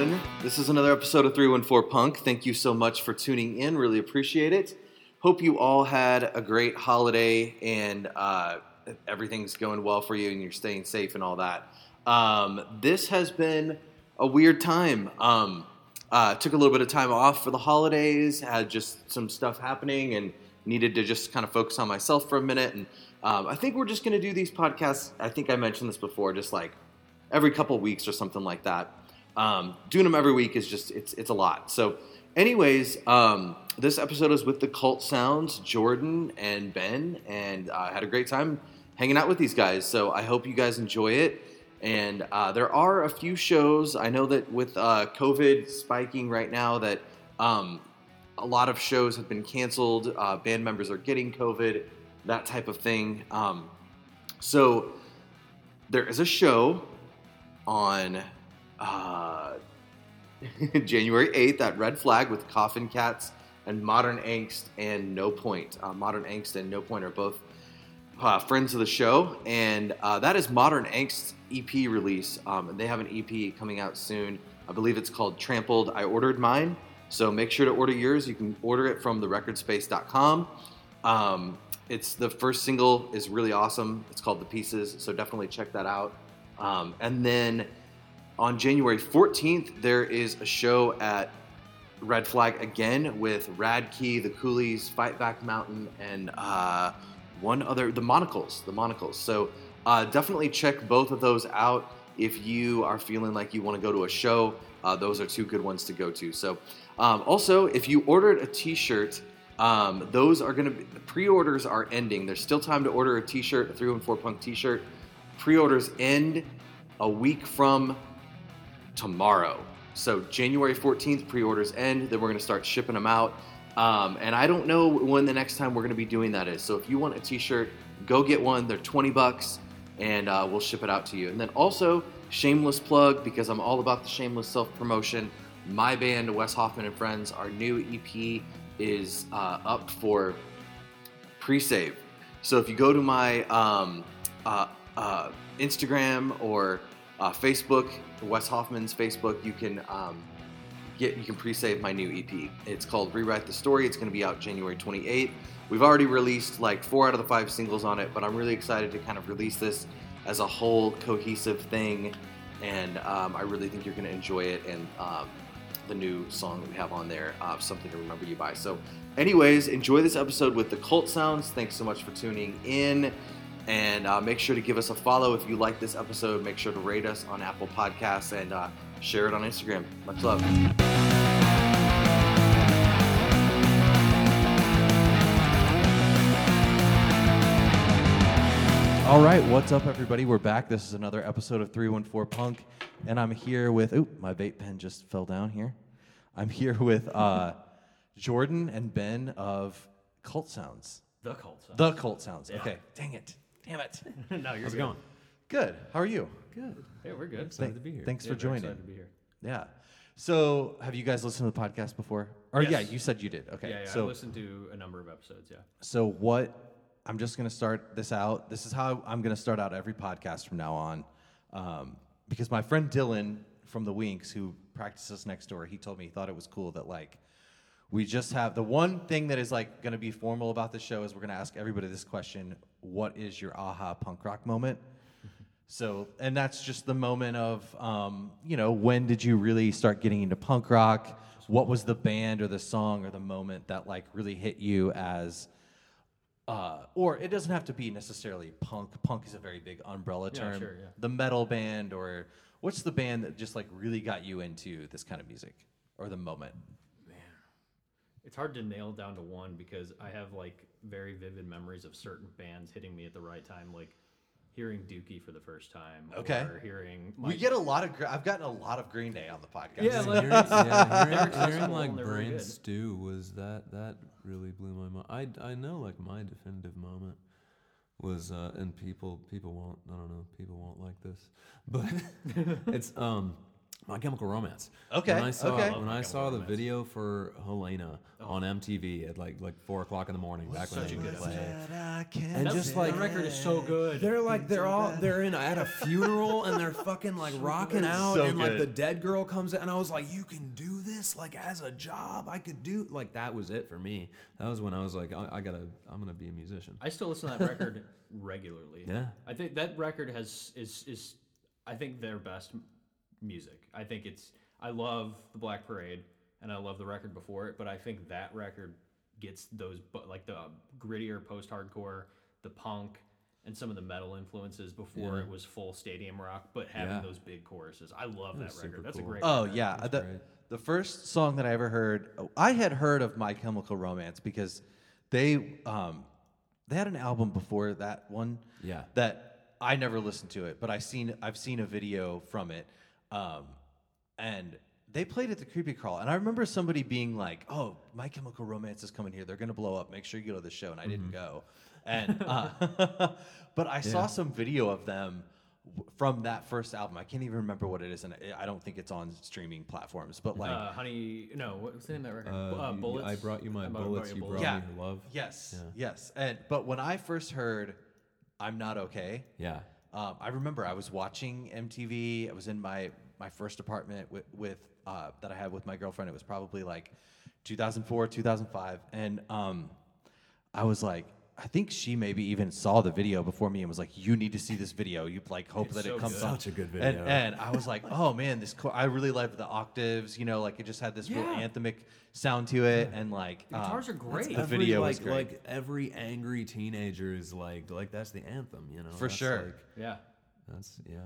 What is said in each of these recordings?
everyone? This is another episode of 314 Punk. Thank you so much for tuning in. Really appreciate it. Hope you all had a great holiday and uh, everything's going well for you and you're staying safe and all that. Um, this has been a weird time. Um, uh, took a little bit of time off for the holidays, had just some stuff happening, and needed to just kind of focus on myself for a minute. And um, I think we're just going to do these podcasts. I think I mentioned this before, just like every couple weeks or something like that. Um, doing them every week is just it's it's a lot. So, anyways, um, this episode is with the Cult Sounds, Jordan and Ben, and I uh, had a great time hanging out with these guys. So I hope you guys enjoy it. And uh, there are a few shows. I know that with uh, COVID spiking right now, that um, a lot of shows have been canceled. Uh, band members are getting COVID, that type of thing. Um, so there is a show on uh, January 8th at Red Flag with Coffin Cats and Modern Angst and No Point. Uh, Modern Angst and No Point are both uh, friends of the show, and uh, that is Modern Angst EP release. Um, and they have an EP coming out soon. I believe it's called Trampled. I ordered mine, so make sure to order yours. You can order it from therecordspace.com. Um, it's the first single is really awesome. It's called The Pieces, so definitely check that out. Um, and then on January 14th, there is a show at Red Flag again with Radkey, the Coolies, Fight Back Mountain, and uh, one other, the Monocles. The Monocles. So uh, definitely check both of those out if you are feeling like you want to go to a show. Uh, those are two good ones to go to. So, um, also, if you ordered a T-shirt, um, those are going to pre-orders are ending. There's still time to order a T-shirt, a three one four punk T-shirt. Pre-orders end a week from tomorrow. So January 14th, pre-orders end. Then we're going to start shipping them out. Um, and I don't know when the next time we're going to be doing that is. So if you want a T-shirt, go get one. They're 20 bucks and uh, we'll ship it out to you. And then also, shameless plug because I'm all about the shameless self promotion. My band, Wes Hoffman and Friends, our new EP is uh, up for pre save. So if you go to my um, uh, uh Instagram or uh, Facebook, Wes Hoffman's Facebook, you can um, get you can pre-save my new EP. It's called Rewrite the Story. It's going to be out January 28th. We've already released like four out of the five singles on it, but I'm really excited to kind of release this as a whole cohesive thing, and um, I really think you're going to enjoy it. And um, the new song that we have on there, uh, "Something to Remember You By." So, anyways, enjoy this episode with the Cult Sounds. Thanks so much for tuning in. And uh, make sure to give us a follow if you like this episode. Make sure to rate us on Apple Podcasts and uh, share it on Instagram. Much love. All right, what's up, everybody? We're back. This is another episode of 314 Punk, and I'm here with. Oop, my vape pen just fell down here. I'm here with uh, Jordan and Ben of Cult Sounds. The Cult Sounds. The Cult Sounds. Okay, dang it. Damn it. no, you're How's it going? Good. How are you? Good. Yeah, we're good. Excited to be here. Thanks Yeah, for very joining. Excited to be here. Yeah. So, have you guys listened to the podcast before? Or yeah, Yes. you said you did. Okay. Yeah, yeah. so, I listened to a number of episodes. Yeah. so what? I'm just gonna start this out. This is how I'm gonna start out every podcast from now on, um, because my friend Dylan from the Winks, who practices next door, he told me he thought it was cool that like we just have the one thing that is like going to be formal about the show is we're going to ask everybody this question what is your aha punk rock moment? So and that's just the moment of um, you know when did you really start getting into punk rock? What was the band or the song or the moment that like really hit you as uh, or it doesn't have to be necessarily punk. Punk is a very big umbrella Yeah, term. sure, yeah. the metal band or what's the band that just like really got you into this kind of music or the moment It's hard to nail down to one because I have like very vivid memories of certain bands hitting me at the right time, like hearing Dookie for the first time. Okay. Or hearing. We get a lot of. I've gotten a lot of Green Day on the podcast. Yeah, like- hearing, yeah, They're hearing, hearing like Brain really Stew was that that really blew my mind. I I know like my definitive moment was uh, and people people won't I don't know people won't like this, but it's um My Chemical Romance. Okay, When I saw okay. when My I Chemical saw the Romance. video for Helena oh. on MTV at like like four o'clock in the morning back when such they a would play. And That- just the record is so good. They're like they're all they're in at a funeral and they're fucking like rocking out So and like the dead girl comes in and I was like you can do this like as a job I could do like that was it for me that was when I was like I, I gotta I'm gonna be a musician I still listen to that record regularly. Yeah. I think that record has is is I think their best m- music. I think it's I love the Black Parade and I love the record before it, but I think that record gets those bu- like the grittier post-hardcore, the punk and some of the metal influences before Yeah. it was full stadium rock, but having Yeah. those big choruses. I love that was record. That's cool. a great Oh record. yeah, That's the, great. the first song that I ever heard, I had heard of My Chemical Romance because they um, they had an album before that one. Yeah. That I never listened to it, but I seen I've seen a video from it, um, and they played at the Creepy Crawl, and I remember somebody being like, "Oh, My Chemical Romance is coming here. They're gonna blow up. Make sure you go to the show." And I didn't go, and uh, but I saw some video of them w- from that first album. I can't even remember what it is, and I- I don't think it's on streaming platforms. But like, uh, honey, no, what was the name of that record? Uh, Uh, Bullets. I brought you my I brought- bullets, you brought yeah, me your love. yes, Yeah. yes. And but when I first heard "I'm Not Okay," yeah um, I remember I was watching MTV. I was in my my first apartment with, with uh, that I had with my girlfriend. It was probably like 2004, 2005, and um, I was like. I think she maybe even saw the video before me and was like, "You need to see this video. You like hope It's that so it comes good. on." Such a good video. and I was like, "Oh man, this co- I really loved the octaves. You know, like it just had this real anthemic sound to it, and like The guitars um, are great. The every, video like, was great. like every angry teenager is like like that's the anthem you know For That's sure. like- yeah. that's yeah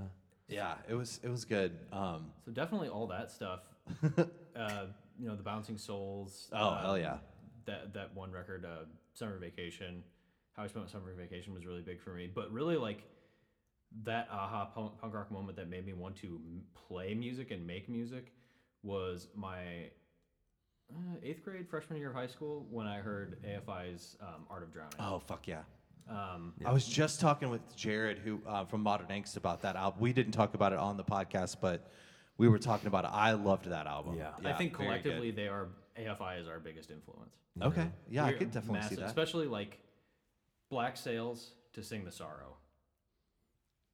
yeah, it was it was good. Um, So definitely all that stuff. uh, you know, the Bouncing Souls. Oh, uh, hell yeah. That that one record, uh, Summer Vacation. How I spent my summer vacation was really big for me. But really, like that aha punk, punk rock moment that made me want to play music and make music was my uh, eighth grade freshman year of high school when I heard AFI's um, Art of Drowning. oh fuck yeah. Um, I was just talking with Jared, who uh, from Modern Angst, about that album. We didn't talk about it on the podcast, but we were talking about it. I loved that album. Yeah. I think collectively they are AFI is our biggest influence. Okay, yeah, I We're could definitely see that. Especially like Black Sails to Sing the Sorrow.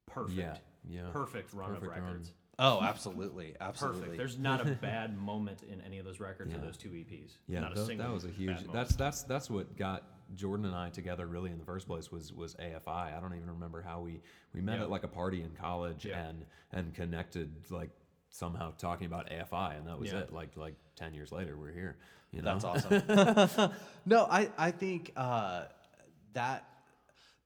Perfect. Yeah, yeah. Perfect run Perfect of run. records. Oh, absolutely, absolutely. Perfect. There's not a bad moment in any of those records or those two EPs. Yeah, not a single that was a huge. That's that's that's what got Jordan and I together really in the first place was was AFI. I don't even remember how we we met Yeah. at like a party in college Yeah. and and connected like somehow talking about AFI and that was Yeah. it. Like like ten years later we're here. You know? That's awesome. no, I I think uh, that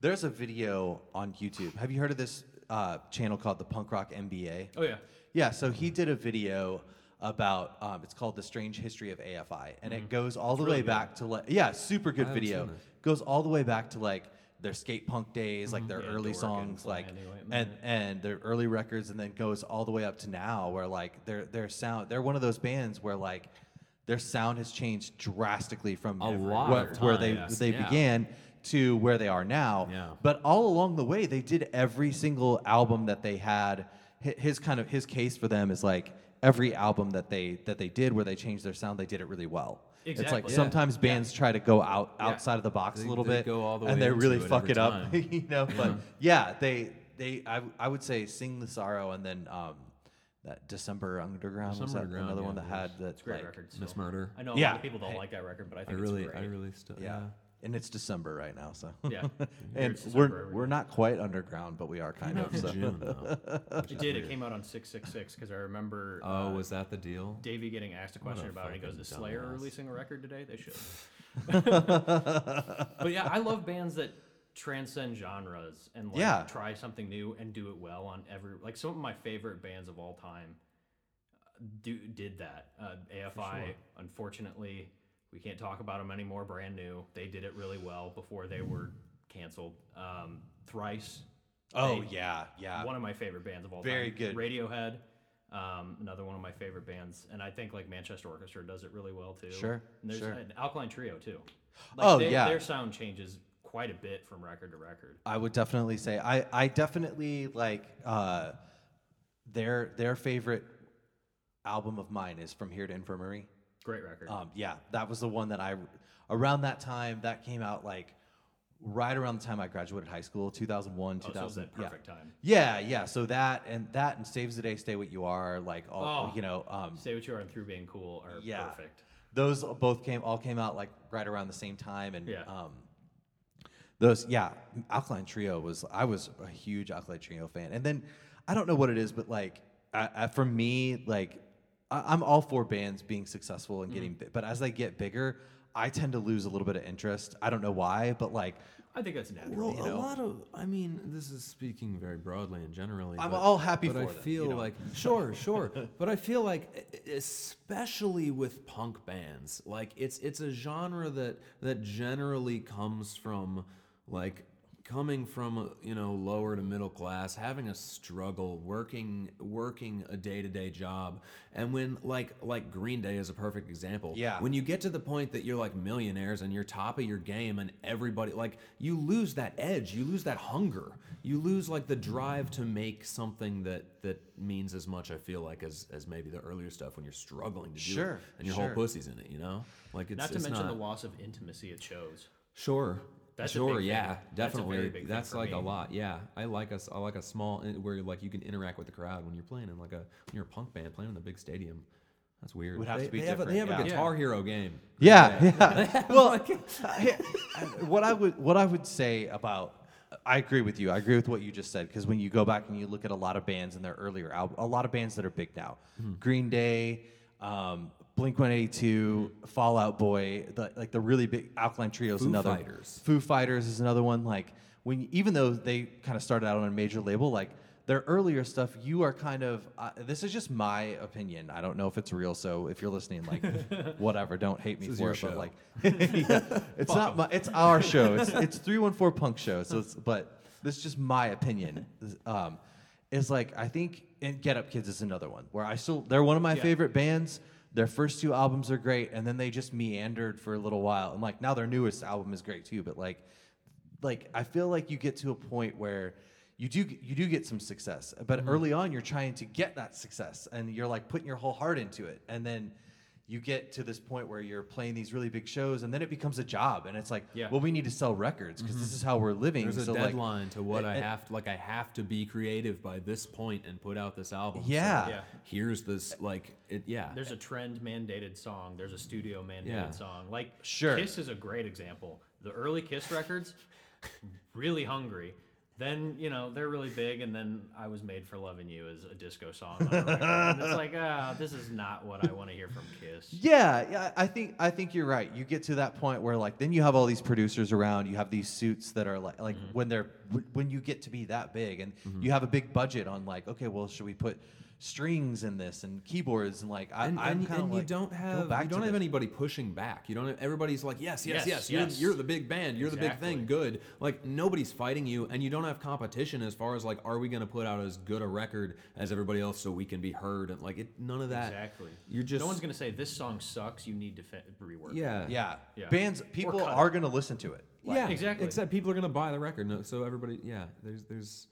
there's a video on YouTube. Have you heard of this uh, channel called the Punk Rock MBA? oh yeah. Yeah, so he did a video about um, it's called the strange history of AFI, and it goes all the way good. back to like yeah, super good video. Goes all the way back to like their skate punk days, like their Yeah, early songs, like Flanny White and and their early records, and then goes all the way up to now, where like their their sound, they're one of those bands where like their sound has changed drastically from A lot where, where they times, they yeah. began to where they are now. Yeah. But all along the way, they did every single album that they had. His kind of his case for them is like every album that they that they did where they changed their sound, they did it really well. Exactly. It's like Yeah. sometimes bands try to go out Yeah. outside of the box They- a little bit, the and they really it fuck it up, you know. But yeah, they they I, I would say sing the sorrow, and then um, that December Underground was that Underground, another yeah, one that had that great like, record. Miss. Murder. I know a Yeah. lot of people don't like that record, but I I think really it's I great. really still Yeah. And it's December right now, so Yeah. and It's we're December, we're not quite underground, but we are kind of. So. June though. It did. It came out on 666 because I remember Oh, uh, was that the deal? Davey getting asked a question a about it. He goes, "Is Slayer dumbass." releasing a record today? They should." but yeah, I love bands that transcend genres and like Yeah. try something new and do it well on every. Like some of my favorite bands of all time uh, do did that. Uh, AFI, unfortunately, we can't talk about them anymore. Brand new, they did it really well before they were canceled. Um, Thrice. Oh they- yeah, yeah. one of my favorite bands of all Very time. good. Radiohead, um, another one of my favorite bands, and I think like Manchester Orchestra does it really well too. Sure, And there's sure. an Alkaline Trio too. Like Oh, they- yeah. their sound changes quite a bit from record to record. I would definitely say I, I definitely like uh, their their favorite album of mine is From Here to Infirmary. Great record. Um, yeah, that was the one that I around that time that came out like right around the time I graduated high school, 2001, oh, so it was 2000. that yeah. perfect time. Yeah, yeah. So that and that and saves the day, stay what you are, like all Oh. you know, um, Say what you are and through being cool are yeah. perfect. Those both came all came out like right around the same time, and Yeah. um, those yeah, Alkaline Trio was I was a huge Alkaline Trio fan, and then I don't know what it is, but like I, I, for me, like I, I'm all for bands being successful and getting, Mm-hmm. but as they get bigger, I tend to lose a little bit of interest. I don't know why, but like I think that's natural. Well, you know? a lot of, I mean, this is speaking very broadly and generally. I'm but- all happy but for But I them, feel you know? like, sure, sure, but I feel like, especially with punk bands, like it's it's a genre that that generally comes from like coming from you know lower to middle class having a struggle working working a day-to-day job and when like like green day is a perfect example Yeah. when you get to the point that you're like millionaires and you're top of your game and everybody like you lose that edge you lose that hunger you lose like the drive to make something that that means as much i feel like as as maybe the earlier stuff when you're struggling to do Sure, it and your sure. whole pussy's in it you know like it's Not to it's mention not, the loss of intimacy it shows. Sure. That's a sure, big yeah, thing. That's a very definitely. big That's for like a lot. Yeah, I like us. I like a small eh, where like you can interact with the crowd when you're playing in like a when you're a punk band playing in the big stadium. That's weird. Would have they, to be they have, a, they have different, a yeah. Guitar Hero game. Yeah, yeah. well, I- what I would what I would say about I agree with you. I agree with what you just said because when you go back and you look at a lot of bands in their earlier album, a lot of bands that are big now, Hmm. Green Day, um, Blink One Eighty Two, Fallout Boy, the, like the really big Alkaline Trio is Foo another. Fighters. Foo Fighters is another one. Like when even though they kind of started out on a major label, like their earlier stuff, you are kind of. Uh, this is just my opinion. I don't know if it's real. So if you're listening, like whatever, don't hate me for it. show. But like, yeah, it's not my. It's our show. It's it's three one four punk show. So it's but this is just my opinion. Um, is like I think and Get Up Kids is another one where I still they're one of my Yeah. favorite bands. Their first two albums are great, and then they just meandered for a little while. And like now their newest album is great too. But like, like I feel like you get to a point where you do you do get some success, but Mm-hmm. early on you're trying to get that success, and you're like putting your whole heart into it, and then you get to this point where you're playing these really big shows, and then it becomes a job, and it's like, Yeah. well, we need to sell records because this is how we're living. Mm-hmm. There's a so like, deadline to what I have to like. I have to be creative by this point and put out this album. So Yeah. Yeah. Here's this like it. Yeah. There's a trend mandated song. There's a studio mandated Yeah. song. Like Sure. Kiss is a great example. The early Kiss records, really hungry. Then you know they're really big, and then I was made for loving you as a disco song. On and it's like, ah, this is not what I want to hear from Kiss. Yeah, yeah, I think I think you're right. You get to that point where like then you have all these producers around. You have these suits that are like like when they're when you get to be that big and you have a big budget on like okay, well, should we put strings in this and keyboards and like I, and, I'm and, kind of and like you don't have back you don't have this. anybody pushing back. You don't. Have, everybody's like, yes, yes, Yes, yes. yes. You're, you're the big band. You're the big thing. Good. Like nobody's fighting you, and you don't have competition as far as like, are we going to put out as good a record as everybody else so we can be heard? And like, it, none of that. Exactly. You're just. no one's gonna say this song sucks. You need to fi- rework. Yeah. Yeah. Yeah. bands people are gonna listen to it. Like, yeah. exactly. Except people are going to buy the record. No, so everybody. Yeah. There's. There's.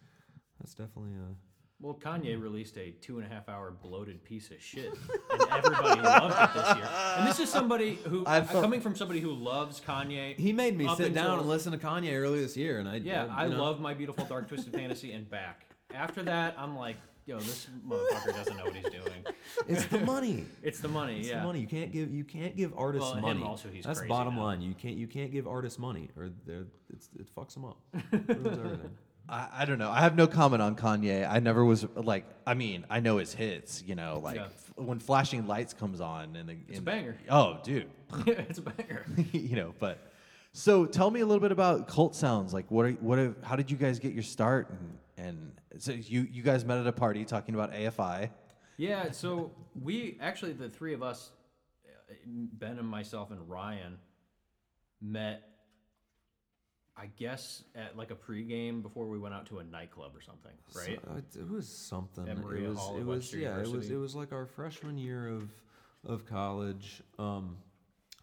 That's definitely a. Well, Kanye mm. released a two and a half hour bloated piece of shit, and everybody loved it this year. And this is somebody who, uh, felt- coming from somebody who loves Kanye. He made me up sit down until- and listen to Kanye earlier this year, and I. Yeah, I you know, love my beautiful dark twisted fantasy and back. After that, I'm like, yo, this motherfucker doesn't know what he's doing. It's the money. It's the money, It's yeah. the money. You can't give you can't give artists Well, him money. also, he's That's the crazy bottom now. line. You can't you can't give artists money, or they're, it's, it fucks them up. Ruins everything. I, I don't know. I have no comment on Kanye. I never was like. I mean, I know his hits. You know, like Yeah. f- when Flashing Lights comes on and the, It's a banger. Oh, dude. it's a banger. you know, but so tell me a little bit about Cult Sounds. Like, what are what? Are, how did you guys get your start? And and so you you guys met at a party talking about AFI. Yeah, so we actually the three of us, uh, Ben and myself and Ryan, met. I guess at like a pregame before we went out to a nightclub or something, right? So, it, it was something. It was Hall it was yeah. It was it was like our freshman year of of college. Um,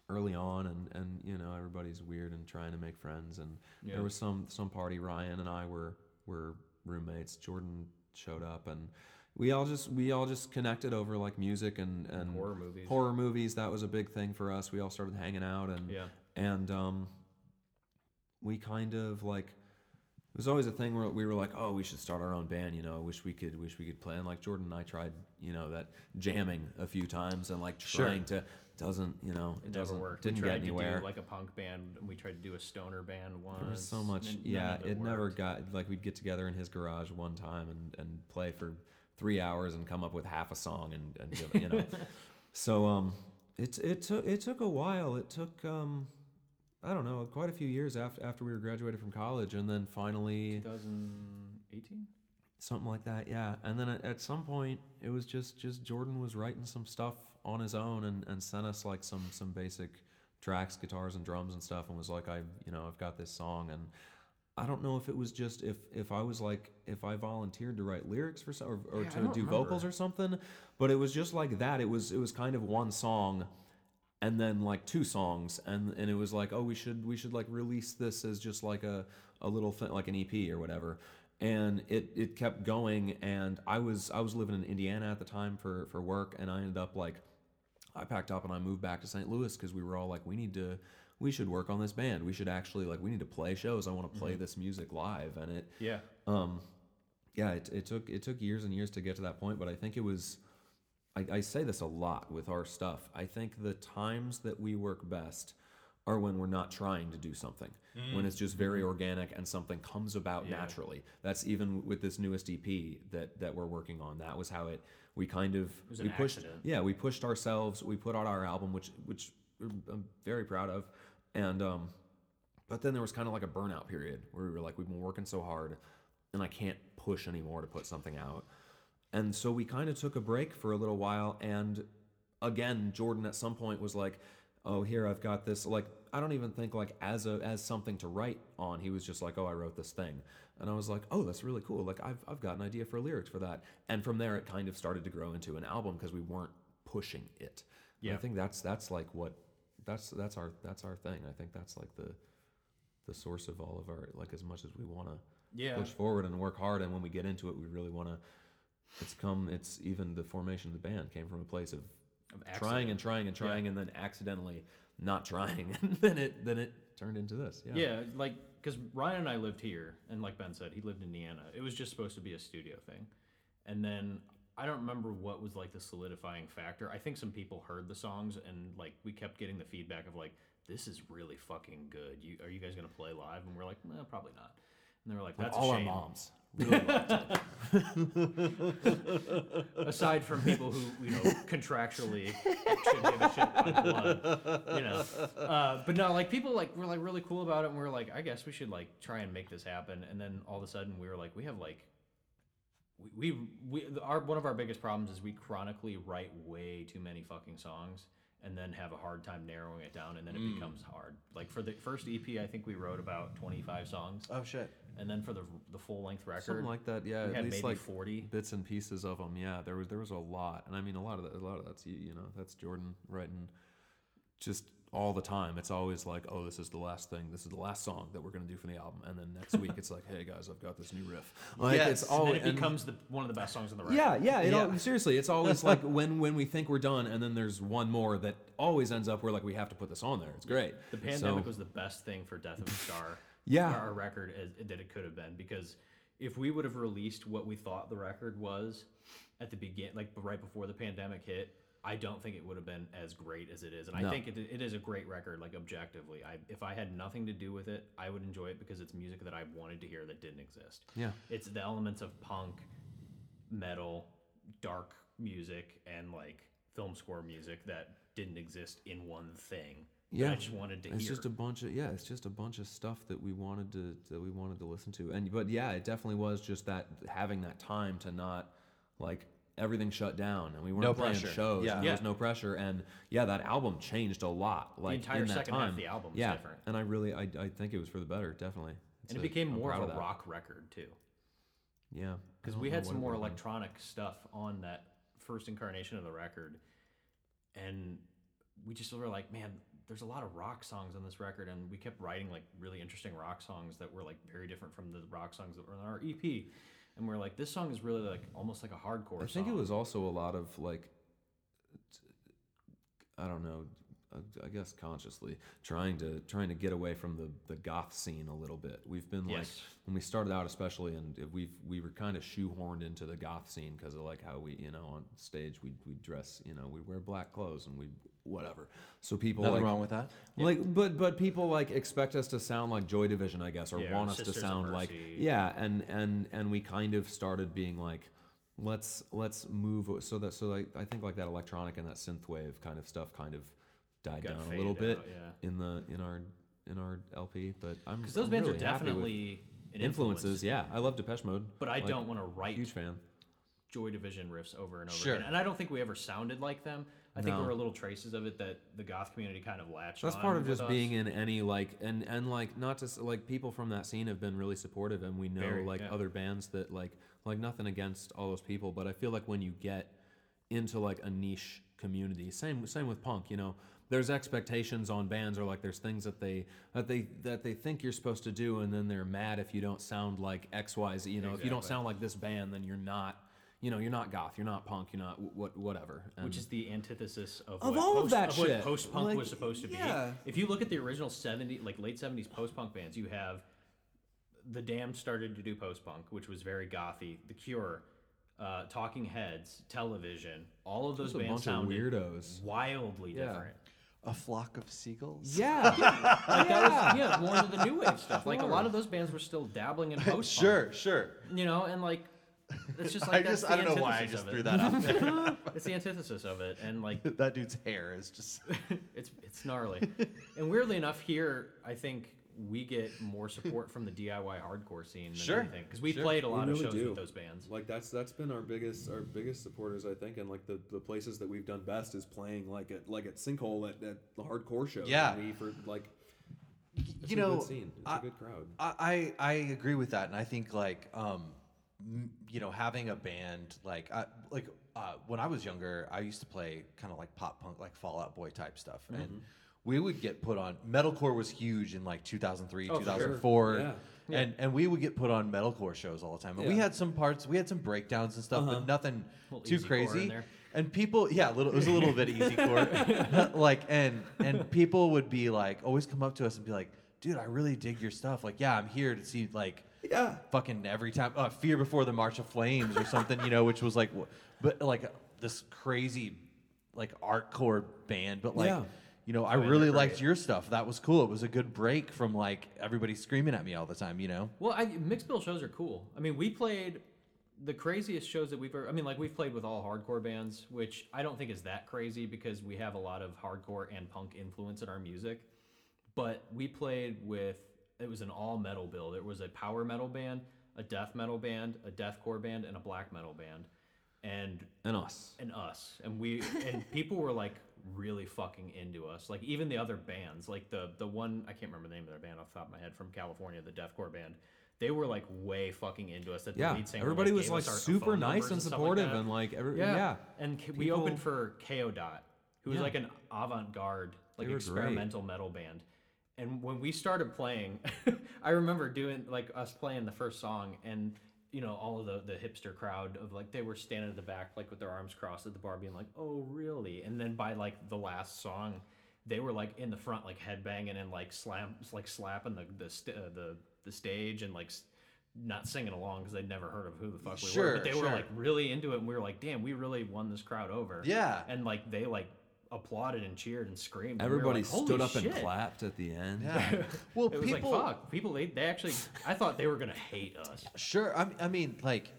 early on, and and you know everybody's weird and trying to make friends, and Yeah. there was some some party. Ryan and I were were roommates. Jordan showed up, and we all just we all just connected over like music and and horror movies. Horror movies that was a big thing for us. We all started hanging out and Yeah. and um, we kind of like it was always a thing where we were like, oh, we should start our own band. You know, I wish we could, wish we could play. And like Jordan and I tried, you know, that jamming a few times and like Sure. trying to doesn't, you know, it, It doesn't worked. didn't get anywhere. To do like a punk band. and We tried to do a stoner band once. There was so much, and yeah. It, never got like we'd get together in his garage one time and, and play for three hours and come up with half a song and, and give it, you know. so um, it it took it took a while. It took um, I don't know, quite a few years after after we were graduated from college, and then finally 2018. something like that, yeah. And then at, at some point, it was just just Jordan was writing some stuff on his own and, and sent us like some some basic tracks, guitars and drums and stuff, and was like, I you know I've got this song, and I don't know if it was just if if I was like if I volunteered to write lyrics for some or, or Yeah, to do vocals or something, but it was just like that. It was it was kind of one song and then like two songs and and it was like oh we should we should like release this as just like a a little thing like an EP or whatever and it it kept going and I was I was living in Indiana at the time for for work and I ended up like I packed up and I moved back to St. Louis because we were all like we need to we should work on this band we should actually like we need to play shows I want to play this music live and it Yeah. um yeah it, it took it took years and years to get to that point but i think it was I, I say this a lot with our stuff. I think the times that we work best are when we're not trying to do something. When it's just very organic and something comes about Yeah. naturally. That's even with this newest ep that that we're working on. That was how it we kind of we pushed accident. yeah we pushed ourselves. We put out our album which which i'm very proud of. And um but then there was kind of like a burnout period where we were like, we've been working so hard and I can't push anymore to put something out. And so we kind of took a break for a little while. And again, Jordan at some point was like, oh, here, I've got this. Like, I don't even think like as a, as something to write on. He was just like, oh, I wrote this thing. And I was like, oh, that's really cool. Like, I've, I've got an idea for lyrics for that. And from there, it kind of started to grow into an album because we weren't pushing it. And I think that's, that's like what, that's, that's our, that's our thing. I think that's like the, the source of all of our like as much as we want to Yeah. push forward and work hard and when we get into it we really want to it's come it's even the formation of the band came from a place of Of trying and trying and trying and then accidentally not trying and then it then it turned into this yeah Yeah, like because Ryan and I lived here, and like Ben said, he lived in Indiana. It was just supposed to be a studio thing, and then I don't remember what was like the solidifying factor. I think some people heard the songs, and like we kept getting the feedback of like, "This is really fucking good. You are you guys gonna play live?" And we're like, "No, probably not." And they were like, "That's all our moms really aside from people who you know contractually should give a shit blood, you know. Uh, but no, like people like were like really cool about it, and we were like, I guess we should like try and make this happen. And then all of a sudden, we were like, we have like. We, we, we our one of our biggest problems is we chronically write way too many fucking songs and then have a hard time narrowing it down and then it hmm. becomes hard. Like for the first EP I think we wrote about 25 songs Oh shit. and then for the the full length record something like that yeah at least maybe like 40. bits and pieces of them yeah there was there was a lot and i mean a lot of that a lot of that's you you know that's jordan writing just all the time it's always like oh this is the last thing this is the last song that we're going to do for the album and then next week it's like hey guys i've got this new riff like Yes, it's and and it becomes the one of the best songs on the record. yeah yeah, it Yeah. All, seriously it's always like when when we think we're done and then there's one more that always ends up where like we have to put this on there it's great The pandemic So- was the best thing for Death of a Star. Yeah. Our record as, that it could have been because if we would have released what we thought the record was at the begin, like right before the pandemic hit, I don't think it would have been as great as it is. And I think it, it is a great record, like objectively. I, if I had nothing to do with it, I would enjoy it because it's music that I wanted to hear that didn't exist. Yeah. It's the elements of punk, metal, dark music, and like film score music that didn't exist in one thing. Yeah, I just wanted to it's hear. just a bunch of yeah, it's just a bunch of stuff that we wanted to that we wanted to listen to, and but yeah, it definitely was just that having that time to not like everything shut down and we weren't No playing pressure. shows. Yeah. and there was no pressure, and yeah, that album changed a lot. Like entire in that second half of time, the album was yeah, different. and I really I, I think it was for the better, definitely. It's and it a- became I'm more proud of a that. rock record too Yeah, because we had some more would've electronic stuff on that first incarnation of the record and we just were like man there's a lot of rock songs on this record and we kept writing like really interesting rock songs that were like very different from the rock songs that were on our ep and we're like, this song is really like almost like a hardcore. I think it was also a lot of like, I don't know, I- I guess consciously trying to trying to get away from the the goth scene a little bit. We've been like Yes. when we started out, especially, and we've we were kind of shoehorned into the goth scene because of like how we you know on stage we we dress you know we wear black clothes and we whatever. So people Nothing like, wrong with that. like, but but people like expect us to sound like Joy Division, I guess, or Yeah, or want us to Sisters sound like yeah, and and and we kind of started being like, let's let's move so that so like I think like that electronic and that synth wave kind of stuff kind of died Got down a little bit out, yeah. in the in our in our LP, but I'm because those I'm bands really are definitely influences. Yeah, I love Depeche Mode, But I Like, don't want to write huge fan. Joy Division riffs over and over Sure. again. And I don't think we ever sounded like them. I think No. there were little traces of it that the goth community kind of latched on to. That's part of just us. being in any like and and like not just like people from that scene have been really supportive and we know Very, like yeah. other bands that like like nothing against all those people but I feel like when you get into like a niche community same same with punk you know there's expectations on bands or like there's things that they that they that they think you're supposed to do and then they're mad if you don't sound like XYZ you know if you don't sound like this band then you're not you know you're not goth you're not punk you're not what whatever which is the antithesis of, Of what all of post, that of what shit. post-punk Like, was supposed to be. If you look at the original 70 like late 70s post-punk bands, you have the Damned started to do post-punk, which was very gothy. The Cure, uh, Talking Heads, Television, all of those Just bands bunch sounded weirdos. wildly Yeah. different. A flock of seagulls. yeah Like that was yeah, more of the new wave stuff. Like a lot of those bands were still dabbling in post-punk. Sure, sure. You know, and like it's just like I that's just the I don't know why I antithesis just of threw it. that out there. It's the antithesis of it, and like that dude's hair is just it's it's gnarly. and weirdly enough, here I think we get more support from the DIY hardcore scene than Sure, anything because we sure. played a We lot of really shows do. with those bands. Like that's that's been our biggest our biggest supporters, I think, and like the, the places that we've done best is playing like at like at Sinkhole at, at the hardcore shows. Yeah. we for like it's you a know good scene. It's a I- good crowd. I, I I agree with that, and I think like um, m- you know, having a band like I, like uh, when I was younger, I used to play kind of like pop punk, like Fallout Boy type stuff, Mm-hmm. and we would get put on metalcore was huge in like 2003, Oh, for sure. 2004. Yeah. And, and we would get put on metalcore shows all the time. And we had some parts, we had some breakdowns and stuff, but nothing too easy core in crazy. And people, yeah, a little, it was a little bit easy core. like, and and people would be like, always come up to us and be like, dude, I really dig your stuff. Like, yeah, I'm here to see like Yeah. fucking every time uh, fear before the march of flames or something you know which was like but like this crazy like artcore band but like Yeah. you know i mean, really liked your stuff that was cool it was a good break from like everybody screaming at me all the time you know Well, I, mixed bill shows are cool. I mean, we played the craziest shows that we've ever. I mean, like we've played with all hardcore bands, which I don't think is that crazy because we have a lot of hardcore and punk influence in our music. But we played with it was an all metal bill. There was a power metal band, a death metal band, a deathcore band, and a black metal band, and And us. and us and we and people were like really fucking into us like even the other bands like the the one i can't remember the name of their band off the top of my head from california the deathcore band they were like way fucking into us that the Yeah. lead singer, Everybody like, was like us our- our super nice and stuff supportive that. and like every yeah. yeah. and K- we opened for ko dot who was Yeah. like an avant-garde like They were great. experimental metal band and when we started playing i remember doing like us playing the first song and you know all of the the hipster crowd of like they were standing at the back like with their arms crossed at the bar being like oh really? And then by like the last song they were like in the front like headbanging and like slam like slapping the the st- uh, the, the stage and like not singing along because they'd never heard of who the fuck we were but they were like really into it and we were like damn we really won this crowd over. Yeah. and like they like applauded and cheered and screamed and we Everybody like, stood up and clapped at the end. yeah well It was people like fuck. People they, they actually I thought they were gonna hate us. Sure. I mean, like,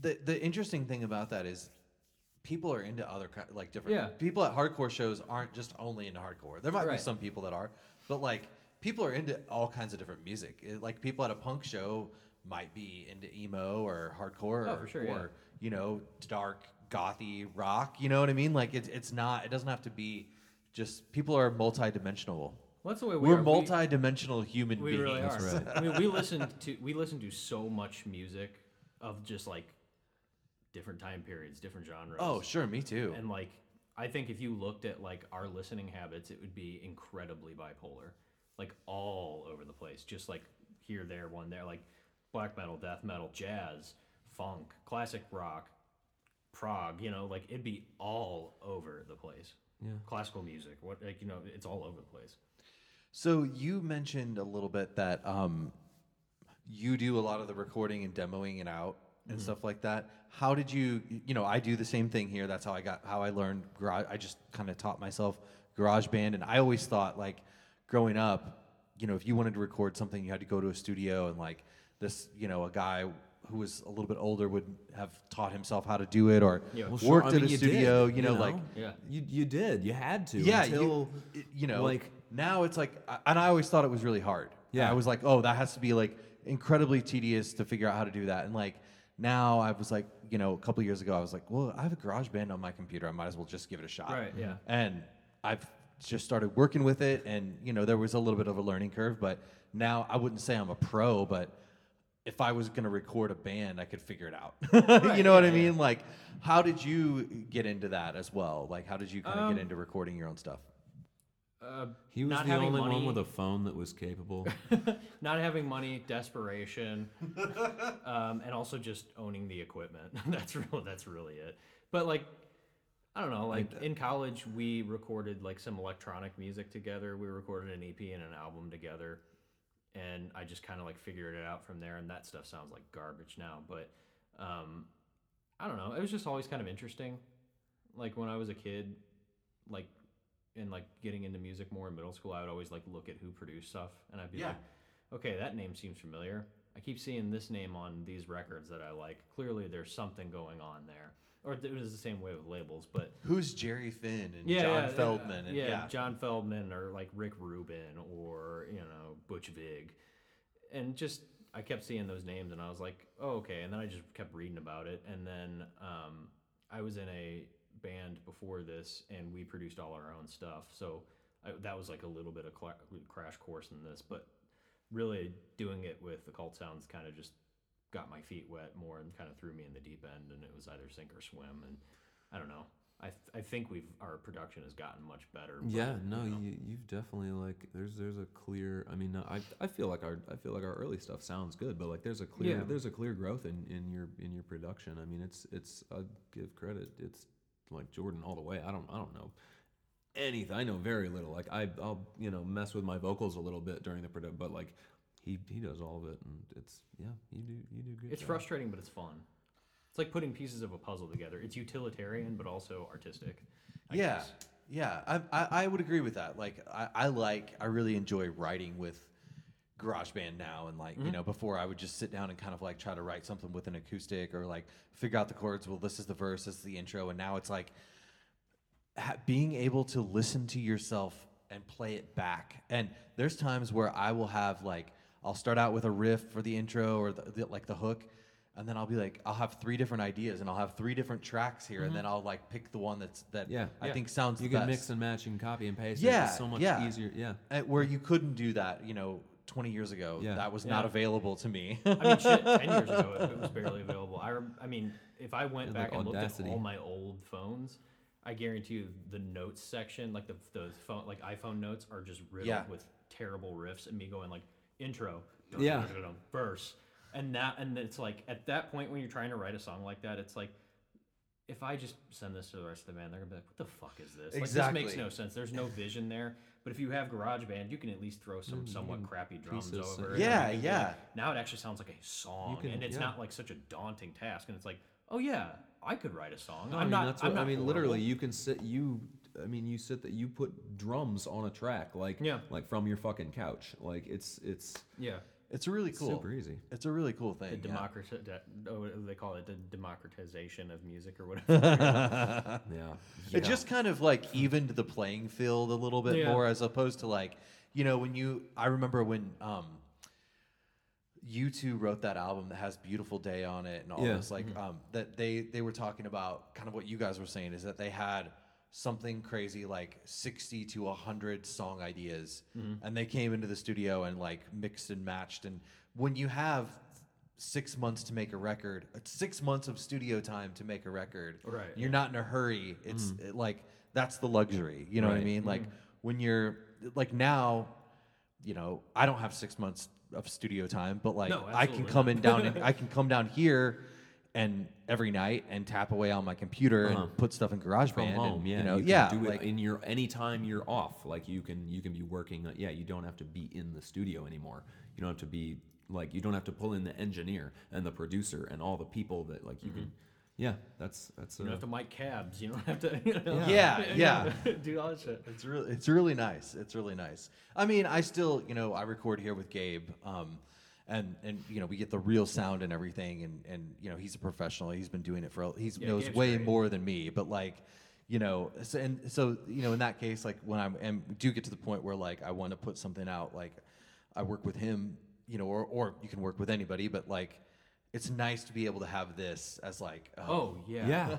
the the interesting thing about that is people are into other like different. Yeah. People at hardcore shows aren't just only into hardcore. There might be some people that are, but like people are into all kinds of different music. It- like people at a punk show might be into emo or hardcore Oh, or, for sure, or yeah. you know dark gothy rock. You know what I mean? Like it's it's not. It doesn't have to be. Just people are multidimensional. Well, that's the way we We're are. We- multi-dimensional human We, beings. really are. Right. I mean, we listen to we listen to so much music of just like different time periods, different genres. Oh, sure, me too. and like I think if you looked at like our listening habits, it would be incredibly bipolar, like all over the place, just like here, there, one there, like black metal, death metal, jazz, funk, classic rock, prog. You know, like it'd be all over the place. Yeah. Classical music, what like you know, it's all over the place. So you mentioned a little bit that um, you do a lot of the recording and demoing it out and stuff like that. How did you? You know, I do the same thing here. That's how I got how I learned. Garage, I just kind of taught myself Garage Band, and I always thought like growing up, you know, if you wanted to record something, you had to go to a studio and like this, you know, a guy who was a little bit older would have taught himself how to do it or Yeah. Well, sure, worked I at mean, a you studio. did, you, know, like Yeah. you you did, you had to. yeah, until, you, you know, like- like now it's like, and I always thought it was really hard. Yeah. I was like, oh, that has to be like incredibly tedious to figure out how to do that. And like now, I was like, you know, a couple years ago, I was like, well, I have a Garage Band on my computer. I might as well just give it a shot. Right, yeah. And I've just started working with it, and you know, there was a little bit of a learning curve, but now I wouldn't say I'm a pro, but if I was gonna record a band, I could figure it out. you know what I mean? Like, how did you get into that as well? Like, how did you kind of Um, get into recording your own stuff? Uh, He was not the only money, one with a phone that was capable. not having money, desperation, um, and also just owning the equipment. that's real. That's really it. But like, I don't know. Like in college, we recorded like some electronic music together. We recorded an EP and an album together, and I just kind of like figured it out from there. And that stuff sounds like garbage now, but um, I don't know. It was just always kind of interesting. Like when I was a kid, like and like getting into music more in middle school, I would always like look at who produced stuff, and I'd be Yeah. like, okay, that name seems familiar. I keep seeing this name on these records that I like. Clearly, there's something going on there. Or it was the same way with labels, but Who's Jerry Finn and yeah, John yeah, Feldmann? And, yeah, yeah, John Feldmann or like Rick Rubin or you know Butch Vig, and just I kept seeing those names and I was like, oh okay, and then I just kept reading about it, and then um, I was in a band before this, and we produced all our own stuff, so I, that was like a little bit of cla crash course in this, but really doing it with the cult sounds kind of just got my feet wet more and kind of threw me in the deep end and it was either sink or swim and i don't know i, th- I think we've our production has gotten much better but, yeah, no, you know. you, you've definitely like there's there's a clear. I mean, I I feel like our I feel like our early stuff sounds good, but like there's a clear Yeah. there's a clear growth in in your in your production. I mean, it's it's I give credit. It's like Jordan all the way. I don't I don't know anything. I know very little. Like I I'll you know mess with my vocals a little bit during the production, but like he he does all of it, and it's yeah you do you do good. it's job. frustrating but it's fun it's like putting pieces of a puzzle together it's utilitarian but also artistic I yeah, guess. yeah. I, I I would agree with that. Like, I, I like I really enjoy writing with GarageBand now, and like you mm-hmm. know, before I would just sit down and kind of like try to write something with an acoustic or like figure out the chords. Well, this is the verse, this is the intro, and now it's like ha- being able to listen to yourself and play it back. And there's times where I will have like I'll start out with a riff for the intro or the, the, like the hook, and then I'll be like I'll have three different ideas and I'll have three different tracks here, and then I'll like pick the one that's that Yeah. I Yeah. think sounds like You the can best. mix and match and copy and paste. Yeah, it's so much yeah. easier. Yeah. Uh, where you couldn't do that, you know, 20 years ago. Yeah. That was not available to me. I mean, shit, 10 years ago, it was barely available. I, rem- I mean, if I went And, back like, and looked at all my old phones, I guarantee you the notes section, like the, the phone, like iPhone notes, are just riddled Yeah. with terrible riffs and me going like intro, Yeah. verse, and that, and it's like at that point when you're trying to write a song like that, it's like. If I just send this to the rest of the band, they're gonna be like, "What the fuck is this? Like, this makes no sense. There's no vision there." But if you have GarageBand, you can at least throw some Mm, somewhat crappy drums pieces, over. it. Yeah, can- yeah. Now it actually sounds like a song, can- and it's yeah. not like such a daunting task. And it's like, oh yeah, I could write a song. No, I'm I mean, not. that's I'm what, I mean, horrible. literally, you can sit. You, I mean, you sit that you put drums on a track, like Yeah. like from your fucking couch. Like it's it's Yeah, it's really cool. super easy. It's a really cool the thing. yeah. democrati- oh, they call it the democratization of music or whatever. Yeah. It just kind of like evened the playing field a little bit Yeah. more as opposed to like, you know, when you, I remember when, um, U2 wrote that album that has beautiful day on it and all Yeah. this like um that they they were talking about kind of what you guys were saying is that they had something crazy like 60 to 100 song ideas. Mm-hmm. And they came into the studio and like mixed and matched. And when you have six months to make a record six months of studio time to make a record Right, you're not in a hurry. It's mm-hmm. it, like that's the luxury. You know what i Right. mean? Mm-hmm. Like when you're like now you know i don't have six months of studio time but like No, i can come in down and i can come down here and every night and tap away on my computer Uh-huh. and put stuff in GarageBand. from home. and, yeah, you know, can yeah, do like, it in your anytime you're off. Like you can you can be working. uh, Yeah, you don't have to be in the studio anymore. You don't have to be like you don't have to pull in the engineer and the producer and all the people that like you can. Yeah, that's that's. You don't uh, have to mic cabs. You don't have to. You know, yeah, yeah. do all that shit. It's really, it's really nice. It's really nice. I mean, I still, you know, I record here with Gabe, um, and and you know, we get the real sound and everything, and and you know, he's a professional. He's been doing it for, he Yeah, knows way great. more than me. But like, you know, so, and so you know, in that case, like when I'm and do get to the point where like I want to put something out, like I work with him, you know, or or you can work with anybody, but like. It's nice to be able to have this as like Oh yeah. yeah,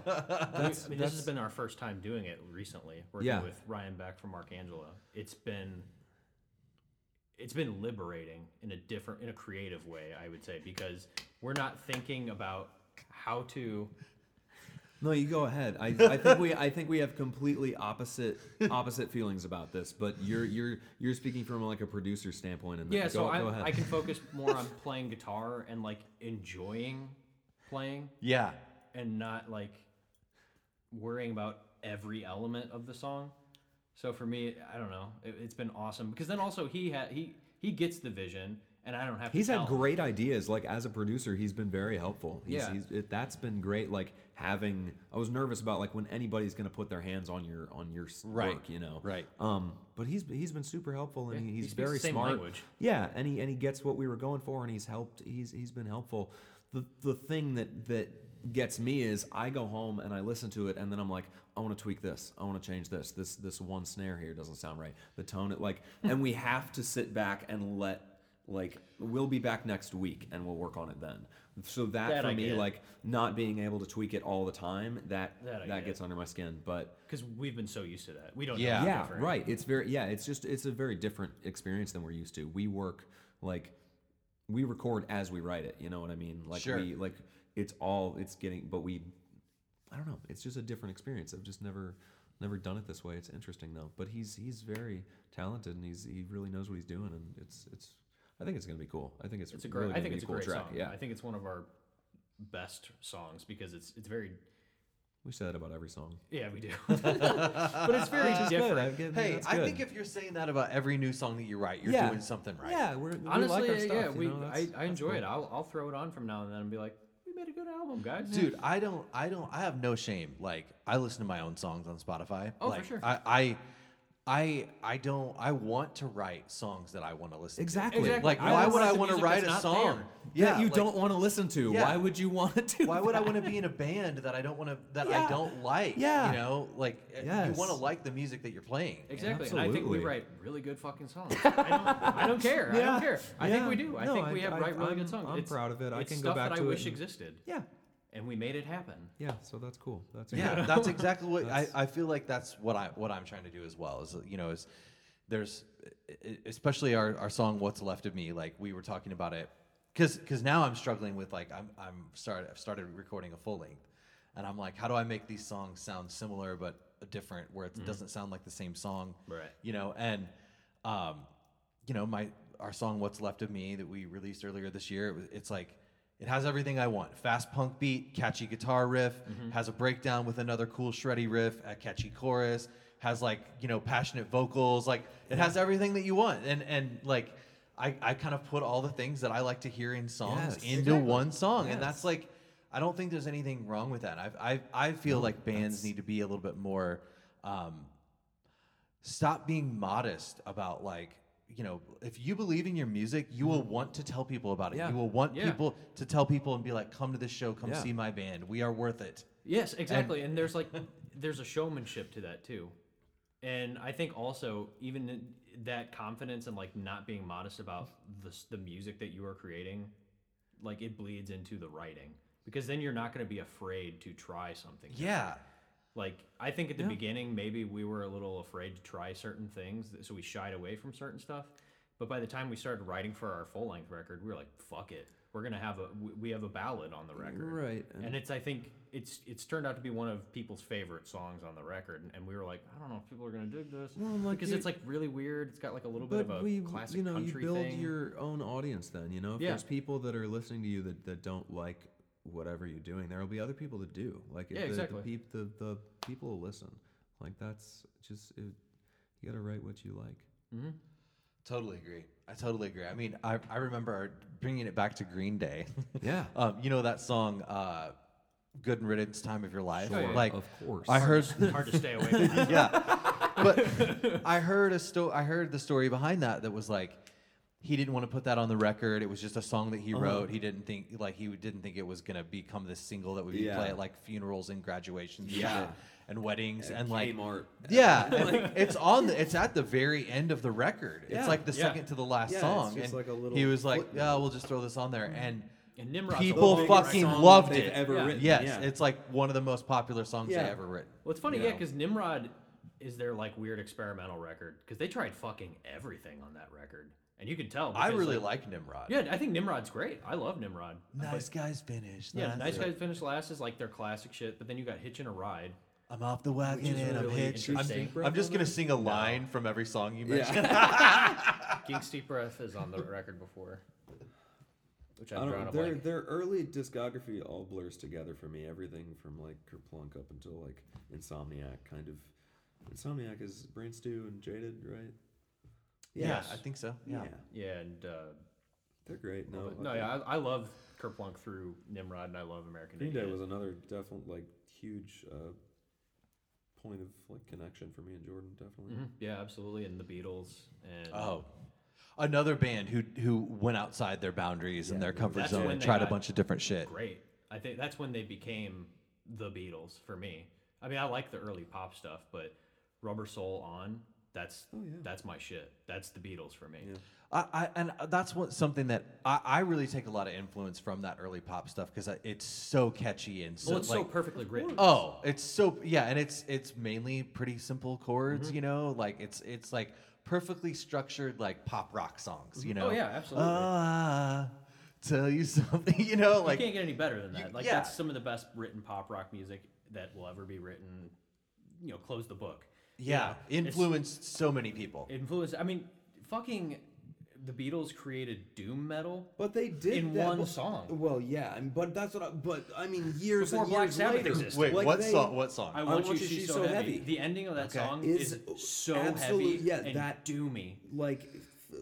that's, I mean, this has been our first time doing it recently, working Yeah. with Ryan Beck from Arcangelo. It's been it's been liberating in a different in a creative way, I would say, because we're not thinking about how to No, you go ahead. I, I think we I think we have completely opposite opposite feelings about this, but you're you're you're speaking from like a producer standpoint and Yeah, go, so go I. I can focus more on playing guitar and like enjoying playing yeah, and not like worrying about every element of the song. So for me, I don't know. It, it's been awesome because then also he had he he gets the vision, and I don't have. He's to had great ideas. Like as a producer, he's been very helpful. He's, Yeah. he's, it, that's been great. Like having, I was nervous about like when anybody's gonna put their hands on your on your Right, work, you know. right. Um, but he's he's been super helpful and Yeah, he, he he's very same smart. language. Yeah, and he and he gets what we were going for, and he's helped. He's he's been helpful. The the thing that that gets me is I go home and I listen to it, and then I'm like, I want to tweak this. I want to change this. This this one snare here doesn't sound right. The tone, it like, hmm. and we have to sit back and let like we'll be back next week and we'll work on it then. So that, That for I me, get. like not being able to tweak it all the time, that That that, get. gets under my skin. But because we've been so used to that. We don't. Yeah. know yeah, different. right. It's very yeah. It's just it's a very different experience than we're used to. We work like we record as we write it. You know what I mean? Like Sure. we like it's all it's getting, but we I don't know. It's just a different experience. I've just never never done it this way. It's interesting though. But he's he's very talented and he's he really knows what he's doing and it's it's. I think it's gonna be cool. I think it's It's a really great. I think it's a cool great track. song. Yeah, I think it's one of our best songs because it's it's very. we say that about every song. Yeah, we do. but it's very different. Hey, I think if you're saying that about every new song that you write, you're Yeah. doing something right. Yeah, we're, we Honestly, like our yeah, stuff, yeah, you we know, I, I enjoy cool. it. I'll I'll throw it on from now and then and be like, we made a good album, guys. Dude, I don't, I don't, I have no shame. Like, I listen to my own songs on Spotify. Oh, for sure. I, I, I, I don't. I want to write songs that I want to listen Exactly. to. Exactly. Like, I why would I want to write a that's not song? Yeah, that you like, don't want to listen to. Yeah. Why would you want to Why would I want to be in a band that I don't want to that Yeah. I don't like? Yeah. you know, like uh, you want to like the music that you're playing. Exactly, and I think we write really good fucking songs. I don't, I don't care. I don't care. I think we do. I No, think I- we have I- write really I'm- good songs. I'm proud of it. I can go back that to I it wish and- existed, Yeah, and we made it happen. yeah. So that's cool. That's Yeah, cool. that's exactly what I, That's- I feel like that's what I what I'm trying to do as well. Is you know is there's especially our, our song "What's Left of Me." Like we were talking about it because because now I'm struggling with like I'm I'm started I've started recording a full length, and I'm like, how do I make these songs sound similar but different, where it doesn't sound like the same song, Right. You know, and um, you know my our song "What's Left of Me" that we released earlier this year. It was, it's like it has everything I want: fast punk beat, catchy guitar riff, has a breakdown with another cool shreddy riff, a catchy chorus, has like you know passionate vocals. Like it has everything that you want, and and like. I, I kind of put all the things that I like to hear in songs Yes. into Exactly. one song, and that's like I don't think there's anything wrong with that. I I I feel like bands need to be a little bit more um, stop being modest about like you know if you believe in your music you will mm-hmm. want to tell people about it Yeah. you will want Yeah. people to tell people and be like come to this show come Yeah. see my band we are worth it Yes, exactly. And, there's like there's a showmanship to that too. And I think also even that confidence and like not being modest about the the music that you are creating, like it bleeds into the writing because then you're not going to be afraid to try something. yeah Like I think at the Yeah. beginning maybe we were a little afraid to try certain things, so we shied away from certain stuff. But by the time we started writing for our full length record, we were like, "Fuck it, we're gonna have a we- have a ballad on the record." Right, And, and- it's I think it's it's turned out to be one of people's favorite songs on the record, and, and we were like, I don't know if people are gonna dig this Well, like because it's like really weird. It's got like a little bit of a we, classic you know, you build thing. your own audience. Then you know, if Yeah. there's people that are listening to you that, that don't like whatever you're doing, there will be other people to do. Like Yeah, the, exactly. The, peop, the the people will listen. Like that's just it, you got to write what you like. Mm-hmm. Totally agree. I totally agree. I mean, I, I remember bringing it back to Green Day. Yeah. um, you know that song, uh, "Good and Riddance, Time of Your Life." Sure, yeah. Like, of course. I heard. Hard to stay away yeah, but I heard a sto- I heard the story behind that. That was like, he didn't want to put that on the record. It was just a song that he Uh-huh. wrote. He didn't think like he didn't think it was gonna become this single that would be Yeah. play at like funerals and graduations, and Yeah. shit, and weddings, and like Kmart. yeah, and it's on. The, it's at the very end of the record. Yeah. It's like the Yeah. second to the last Yeah, it's song, just and like a little he was like, footnote. "Yeah, we'll just throw this on there." And And Nimrod's People a The big fucking song loved it. Ever Yeah. written. yes, yeah. it's like one of the most popular songs Yeah. they ever written. Well, it's funny, You yeah, because Nimrod is their like weird experimental record because they tried fucking everything on that record, and you can tell. I really like, like Nimrod. Yeah, I think Nimrod's great. I love Nimrod. Nice guys finish. Yeah, That's Nice it. Guys Finish Last is like their classic shit, but then you got Hitchin' a Ride. I'm off the wagon Which is and I'm really hitched. I'm. I'm just gonna sing a line from every song you mentioned. King Deep Breath is on the record before, which I I've don't know. Their blank. their early discography all blurs together for me. Everything from like Kerplunk up until like Insomniac, kind of. Insomniac is Brain Stew and Jaded, right? Yeah, Yes. I think so. Yeah. Yeah, and uh, they're great. No, no, yeah, I, I love Kerplunk through Nimrod, and I love American Green Day Idiot. was another definite like huge uh, point of like connection for me and Jordan. Definitely. Mhm, Yeah, absolutely, and the Beatles, and Oh, another band who who went outside their boundaries and their comfort That's zone when and they tried a got bunch of different shit. great. I think that's when they became the Beatles for me. I mean, I like the early pop stuff, but Rubber Soul on that's Oh, yeah. that's my shit. That's the Beatles for me. Yeah. I, I and that's what something that I, I really take a lot of influence from that early pop stuff because it's so catchy and so Well, it's so like perfectly written. oh it's so yeah and it's it's mainly pretty simple chords Mm-hmm. you know like it's it's like perfectly structured like pop rock songs you know Oh, yeah, absolutely. ah, tell you something you know like you can't get any better than that. you- like yeah. that's some of the best written pop rock music that will ever be written. You know, close the book. You yeah know, influenced so many people Influence. I mean, fucking, the Beatles created doom metal. But they did In that, one but- song. Well, yeah, I mean, but that's what. I, but I mean, years Before and Black years Sabbath later, existed. wait like what they- song what song I want, you, to she's so, heavy. The ending of that Okay. song Is is, so absolute- heavy yeah, and that- doomy. like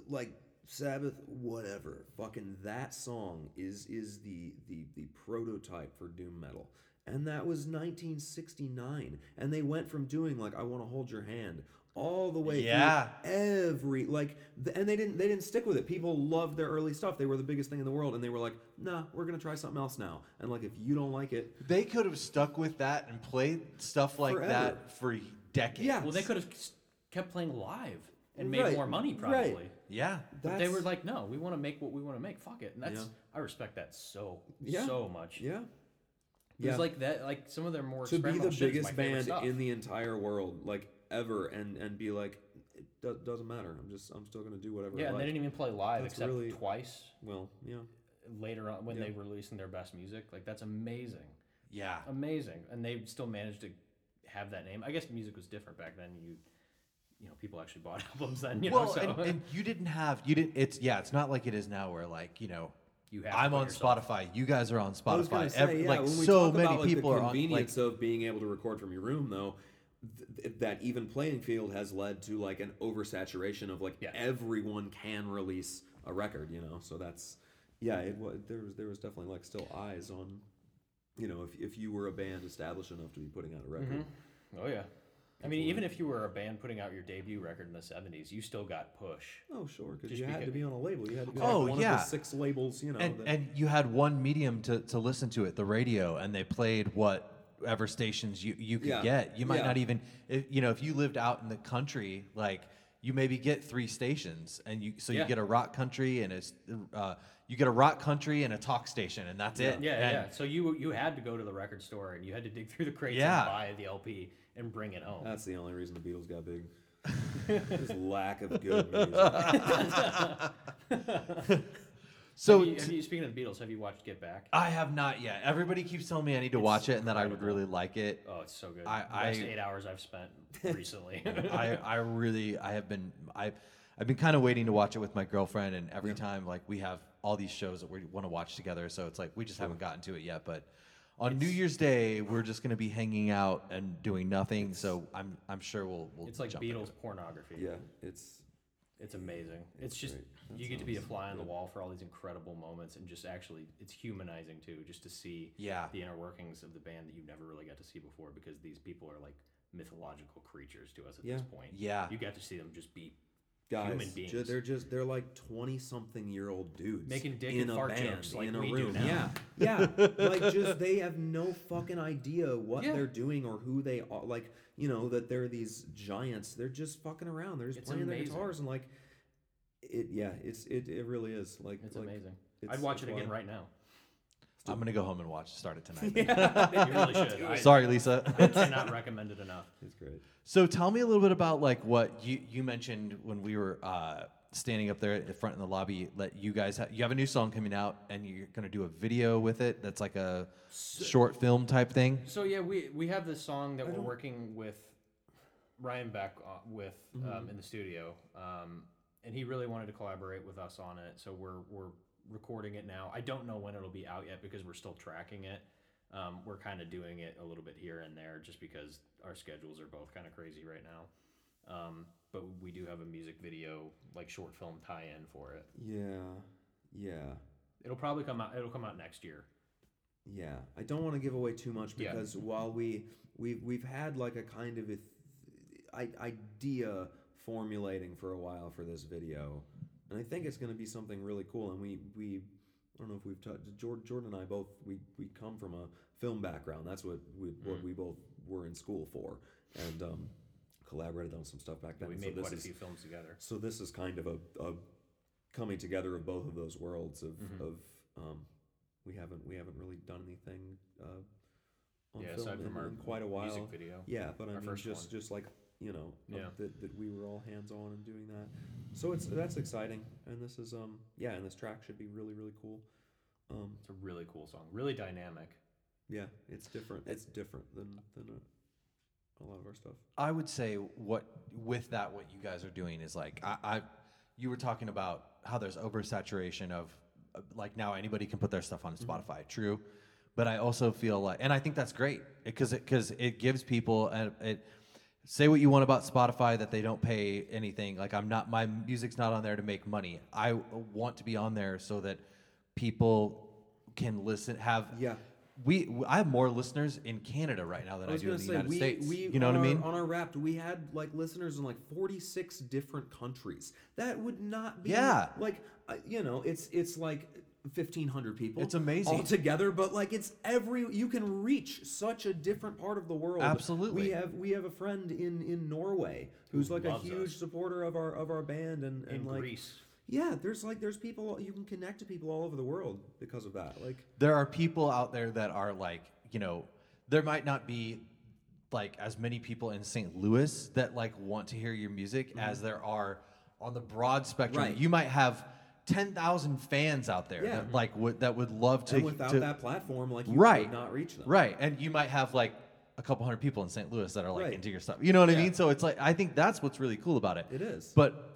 like Sabbath, whatever. Fucking that song is is the the the prototype for doom metal. And that was 1969. And they went from doing like I want to hold your hand all the way Yeah. through every like th- and they didn't they didn't stick with it. People loved their early stuff. They were the biggest thing in the world and they were like, "Nah, we're going to try something else now." And like if you don't like it, they could have stuck with that and played stuff like Forever. that for decades Yeah. Well, they could have kept playing live and made Right, more money, right. probably. yeah But they were like, no, we want to make what we want to make. Fuck it. And that's Yeah. I respect that so Yeah. so much. yeah. It was like that. Like some of their more to be the biggest band stuff. in the entire world, like ever, and and be like, it do- doesn't matter. I'm just I'm still gonna do whatever. yeah, I and they didn't even play live That's except really- twice Well, yeah, later on when Yeah. they were releasing their best music. Like that's amazing, yeah amazing, and they still managed to have that name. I guess music was different back then. You, you know, people actually bought albums then. You know, well so and, and you didn't have you didn't it's yeah it's not like it is now where like you know you have. i'm on yourself- spotify you guys are on I was gonna spotify say, Ev- yeah, like when we so talk many about, like, people the are on like convenience of being able to record from your room, though. Th- that even playing field has led to like an oversaturation of like Yeah. everyone can release a record, you know. So that's yeah, it was there was there was definitely like still eyes on, you know, if if you were a band established enough to be putting out a record. Mm-hmm. Oh yeah. I mean, even if you were a band putting out your debut record in the '70s, you still got push. Oh, sure, because you had because- to be on a label. You had to be Oh, like one yeah. of the six labels, you know. and, that- and you had one medium to, to listen to it the radio and they played whatever stations you, you could Yeah. get you might Yeah. not even if, you know if you lived out in the country like you maybe get three stations and you so you get a rock country and a s- uh, you get a rock country and a talk station and that's it Yeah, And- yeah. So you you had to go to the record store and you had to dig through the crates Yeah. and buy the LP and bring it home. That's the only reason the Beatles got big. This lack of good music. so have you, have you, speaking of the Beatles, have you watched Get Back? i have not yet everybody keeps telling me i need to It's watch it and that i would really like it Oh, it's so good. I- best I- eight hours I've spent recently. I, I really I have been I I've been kind of waiting to watch it with my girlfriend and every time like we have all these shows that we want to watch together. So it's like we just haven't gotten to it yet. But on New Year's Day, we're just going to be hanging out and doing nothing. So I'm I'm sure we'll we'll It's like jump into Beatles it. pornography. Yeah, it's It's amazing. It's, It's just great. That you get to be a sounds fly on the good. wall for all these incredible moments, and just actually, it's humanizing too, just to see Yeah. the inner workings of the band that you never really got to see before, because these people are like mythological creatures to us at Yeah. this point. Yeah. you got to see them just be guys. Human ju- they're just they're like twenty something year old dudes Making dick in and a fart band jokes like in a we do room. now. Yeah, yeah. like just they have no fucking idea what Yeah. they're doing or who they are. Like you know that they're these giants. They're just fucking around. They're just It's playing their amazing. guitars and like it. Yeah, it's it. It really is like It's like, amazing. I'd watch it again wild. right now. I'm gonna go home and watch start it tonight. you really should. I, Sorry, Lisa. I cannot recommend it enough. It's great. So tell me a little bit about like what you you mentioned when we were uh, standing up there at the front in the lobby. Let you guys ha- you have a new song coming out and you're gonna do a video with it. That's like a short film type thing. So yeah, we we have this song that I we're don't- working with Ryan Beck uh, with um, in the studio, um, and he really wanted to collaborate with us on it. So we're we're recording it now. I don't know when it'll be out yet because we're still tracking it. Um, we're kind of doing it a little bit here and there just because our schedules are both kind of crazy right now. Um, but we do have a music video, like short film tie-in for it. Yeah, yeah. It'll probably come out. It'll come out next year. Yeah, I don't want to give away too much Yeah. because while we we've we've had like a kind of a th- idea formulating for a while for this video, and I think it's going to be something really cool. And we we I don't know if we've touched Jordan, Jordan and I both we we come from a film background. That's what we what Mm. we both were in school for, and um, collaborated on some stuff back then. we So made this quite a is- few films together. so this is kind of a, a coming together of both of those worlds of, Mhm. of um, we haven't we haven't really done anything uh, on Yeah, film aside in, from our in quite a while. Music video. Yeah, but I mean just one. just like you know uh, Yeah. that, that we were all hands on and doing that. So it's that's exciting, and this is um yeah, and this track should be really really cool. Um, It's a really cool song, really dynamic. yeah, it's different. It's different than than a, a lot of our stuff. I would say what with that what you guys are doing is like I, I you were talking about how there's oversaturation of uh, like now anybody can put their stuff on Spotify. True, but I also feel like and I think that's great because it because it gives people and it say what you want about Spotify that they don't pay anything. Like I'm not my music's not on there to make money. I want to be on there so that people can listen have Yeah. we I have more listeners in Canada right now than I, I do in the say United we, States. we you know what I mean? On our Wrapped, we had like listeners in like forty six different countries. That would not be Yeah. like uh, you know it's it's like fifteen hundred people. It's amazing. all together, but like it's every you can reach such a different part of the world. Absolutely. we have we have a friend in in Norway who's like a huge us. supporter of our of our band and and In like Greece. yeah, there's like there's people you can connect to people all over the world because of that. Like there are people out there that are like, you know, there might not be like as many people in St. Louis that like want to hear your music mm-hmm. as there are on the broad spectrum. Right. You might have 10,000 fans out there Yeah. that like would that would love to and without to- that platform, like you right could not reach them. Right. And you might have like a couple hundred people in St. Louis that are like Right. into your stuff. You know what I mean? So it's like I think that's what's really cool about it. It is. But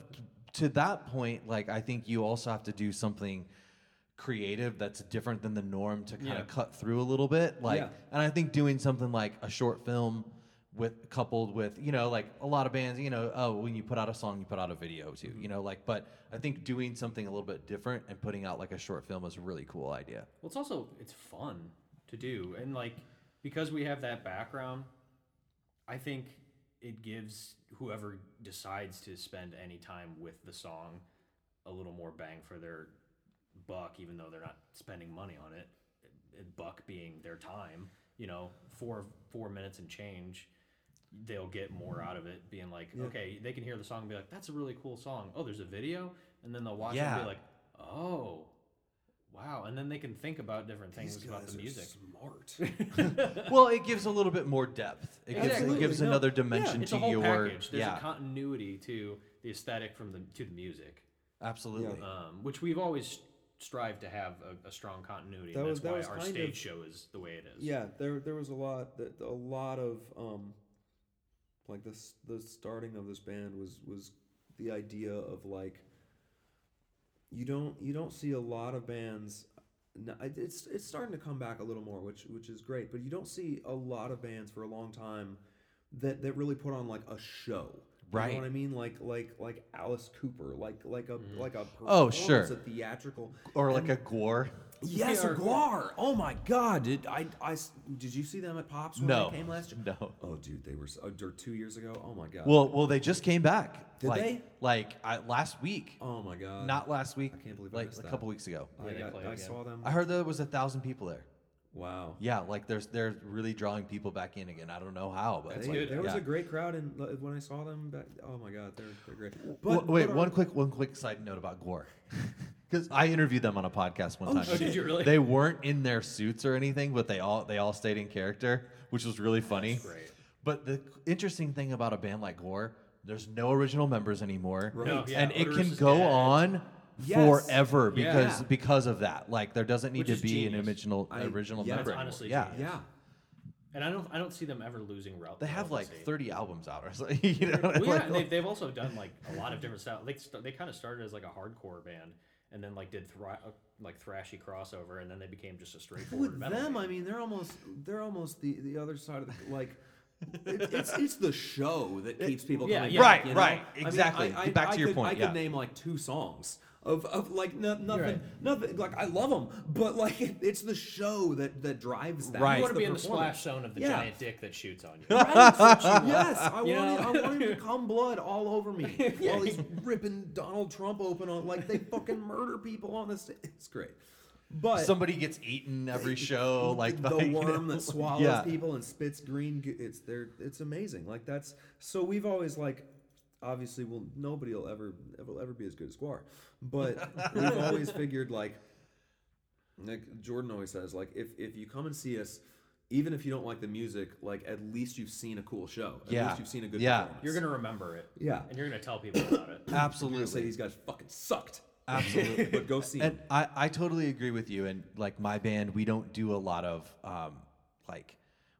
to that point, like I think you also have to do something creative that's different than the norm to kind Yeah. of cut through a little bit. Like Yeah. and I think doing something like a short film with coupled with, you know, like a lot of bands, you know, oh, when you put out a song, you put out a video too, Mm-hmm. you know, like but I think doing something a little bit different and putting out like a short film is a really cool idea. Well, it's also it's fun to do, and like because we have that background, I think it gives whoever decides to spend any time with the song a little more bang for their buck, even though they're not spending money on it. it- Buck being their time, you know, four four minutes and change. They'll get more out of it, being like, Yeah. okay, they can hear the song and be like, "That's a really cool song." Oh, there's a video, and then they'll watch it and be like, "Oh, wow!" And then they can think about different things These about guys the are music. smart. well, it gives a little bit more depth. It gives, it gives No, another yeah, dimension it's to a whole your package. There's yeah, a continuity to the aesthetic from the to the music, absolutely. um, which we've always strived to have a, a strong continuity. That and was- that's that why was our stage of- show is the way it is. Yeah, there there was a lot that a lot of um like this the starting of this band was was the idea of like you don't you don't see a lot of bands. It's it's starting to come back a little more, which which is great. But you don't see a lot of bands for a long time that that really put on like a show. Right you know what I mean? Like like like Alice Cooper, like like a mm-hmm. like a Oh, sure. a theatrical Or like a Gwar. Yes, Yeah, a Gwar. Oh my God! Did I, I s- did you see them at Pops when No. they came last year? No. Oh, dude, they were s- uh, or two years ago. Oh my God. Well, well, they just came back. Did like, they? Like I, last week. oh my God. Not last week. I can't believe I like missed a that. couple weeks ago. I, Yeah, they got- played I again. saw them. I heard there was a thousand people there. wow. Yeah, like there's they're really drawing people back in again. I don't know how, but They- good. There was Yeah. a great crowd, and when I saw them, back, oh my God, they're they're great. Well, But wait, but one our- quick one quick side note about Gwar. Because I interviewed them on a podcast one Oh, time. shit. Oh, did you really? They weren't in their suits or anything, but they all they all stayed in character, which was really funny. great. But the interesting thing about a band like Gwar, there's no original members anymore, Right. No, yeah, and it can go dead. on Yes. forever because Yeah. because of that. Like there doesn't need Which to is be an original I- original yeah. member. That's honestly yeah. genius. Yeah. And I don't I don't see them ever losing rel- They have like 30 albums out or something. You know, Well, yeah, Like- and they've, they've also done like a lot of different styles. They st- they kind of started as like a hardcore band, and then like did thra- uh, like thrashy crossover, and then they became just a straightforward With metal them, band. I mean, they're almost they're almost the the other side of the like. it, it's it's the show that keeps people yeah, coming yeah. back, Right, you know? right, I mean, exactly. I, I, back I to your could, point, I could name like two songs of, of like no, nothing, right. nothing. Like I love them, but like it, it's the show that that drives that. Right. you want to be in the performance. splash zone of the Yeah. giant dick that shoots on you. Right. yes, I You want, know? it, I want him to come blood all over me while he's ripping Donald Trump open on like they fucking murder people on this. It's great, but Somebody gets eaten every show, like the by, you worm know, that swallows yeah. people and spits green. It's there. It's amazing. Like that's so we've always like. Obviously, well, nobody will ever ever ever be as good as Gwar, but we've always figured like, like Jordan always says, like if if you come and see us. Even if you don't like the music, like at least you've seen a cool show. At Yeah. least you've seen a good Yeah. performance. You're gonna remember it. Yeah. And you're gonna tell people about it. You're say Absolutely. these guys fucking sucked. Absolutely. but go see And them. I, I totally agree with you. And like my band, we don't do a lot of um, like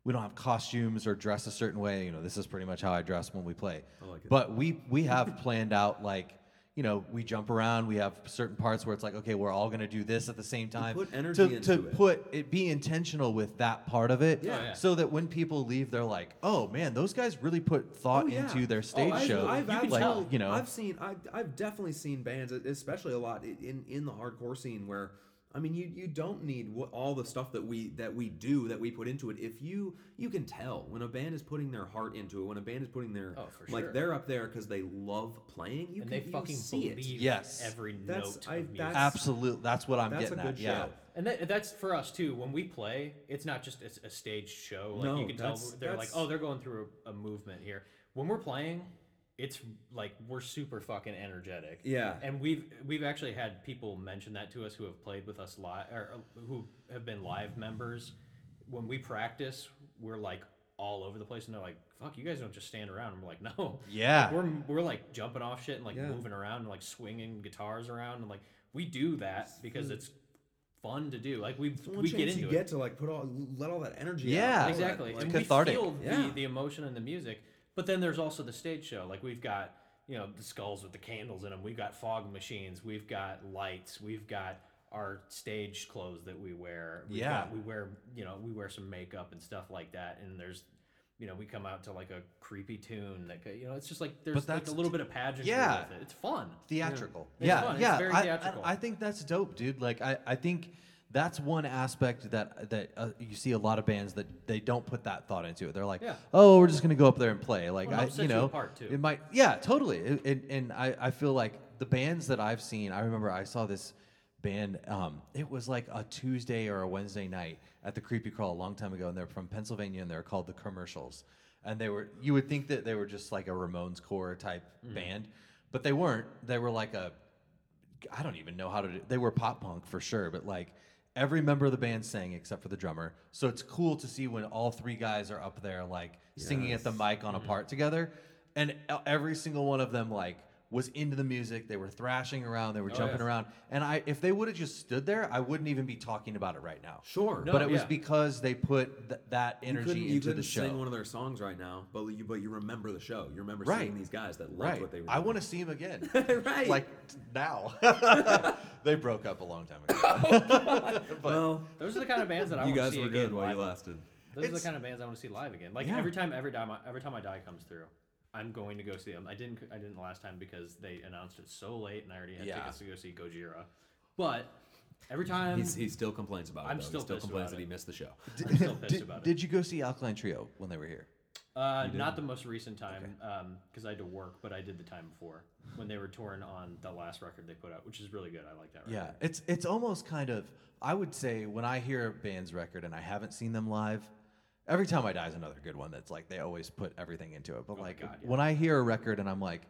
we don't have costumes or dress a certain way. You know, this is pretty much how I dress when we play. I like it. But we we have planned out like you know we jump around. We have certain parts where it's like okay, we're all gonna do this at the same time. put energy to, into to it. put it be intentional with that part of it. Yeah. Oh, yeah. So that when people leave, they're like, oh man, those guys really put thought Oh, yeah. into their Oh, stage I've, show. I've You can like tell. you know. I've seen, I've, I've definitely seen bands, especially a lot in in the hardcore scene, where I mean, you you don't need what, all the stuff that we that we do that we put into it. If you you can tell when a band is putting their heart into it, when a band is putting their Oh, for like sure. they're up there because they love playing. You and can they you fucking see it. Yes. every That's- note I- of music. that's- Absolutely, that's what I'm That's a getting good at. Yeah. show. And that, that's for us too. When we play, it's not just a, a staged show. Like No, you can tell that's- they're like, oh, they're going through a, a movement here. When we're playing, it's like we're super fucking energetic. Yeah. And we've we've actually had people mention that to us who have played with us live or uh, who have been live members. When we practice, we're like all over the place, and they're like, "Fuck, you guys don't just stand around." And we're like, "No, Yeah. we're we're like jumping off shit and like Yeah. moving around and like swinging guitars around and like we do that because it's fun to do. Like we one we get into you it. get to like put all let all that energy. Yeah. out, all that, exactly, like- and cathartic. we feel Yeah. the, the emotion and the music. But then there's also the stage show. Like we've got you know the skulls with the candles in them. We've got fog machines. We've got lights. We've got our stage clothes that we wear. We've Yeah. got- we wear you know we wear some makeup and stuff like that. And there's you know we come out to like a creepy tune that you know it's just like there's like a little bit of pageantry yeah. with it. It's fun. theatrical. It's Yeah, fun. Yeah. very I, I- I, think that's dope, dude. Like, I, I think that's one aspect that that uh, you see a lot of bands that they don't put that thought into it. They're like, Yeah. oh, we're just gonna go up there and play. Like, Well, it I, you know, it might, yeah, totally. It, it, and I, I feel like the bands that I've seen. I remember I saw this band. Um, it was like a Tuesday or a Wednesday night at the Creepy Crawl a long time ago, and they're from Pennsylvania, and they're called the Commercials. And they were, you would think that they were just like a Ramones core type Mm-hmm. band, but they weren't. They were like a, I don't even know how to do. They were pop punk for sure, but like every member of the band sang except for the drummer. So it's cool to see when all three guys are up there like singing at the mic on a mm-hmm. part together, and every single one of them like was into the music. They were thrashing around. They were Oh, jumping yeah. around. And I, if they would have just stood there, I wouldn't even be talking about it right now. Sure. No, but it was because they put th- that You energy couldn't, you into couldn't the show. sing one of their songs right now, but you but you remember the show. You remember Right. seeing these guys that loved right. what they were. I want to see them again. Right. Like now. they broke up a long time ago. well, Those are the kind of bands that I you want to see. You guys see were again good while you lasted. Those are the kind of bands I want to see live again. Like Yeah. every time, every time, every time I die comes through, I'm going to go see them. I didn't, I didn't last time because they announced it so late, and I already had Yeah. tickets to go see Gojira. But every time, He's, he still complains about it. I'm though. still he still complains about that it. he missed the show. I'm still pissed did, about it. did you go see Alkaline Trio when they were here? Uh, not the most recent time, because I had to work, but I did the time before when they were touring on the last record they put out, which is really good. I like that record. Yeah, it's it's almost kind of. I would say when I hear a band's record and I haven't seen them live, every time I die is another good one. That's like they always put everything into it. But my like God, yeah. when I hear a record and I'm like,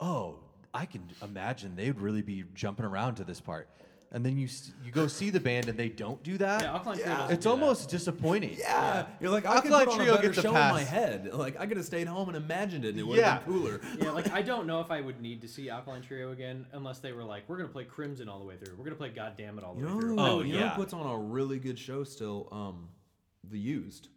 oh, I can imagine they'd really be jumping around to this part, and then you s- you go see the band and they don't do that. Yeah, Alkaline Trio doesn't it's do that. almost disappointing. Yeah, you're like I could Alkaline put on Trio a better get the show in my pass. head. Like I could have stayed home and imagined it. and It would Yeah. have been cooler. Yeah, like I don't know if I would need to see Alkaline Trio again unless they were like, we're gonna play Crimson all the way through. We're gonna play God Damn It all the You way know, through. who, Oh, you know yeah. who puts on a really good show still? Um, The Used.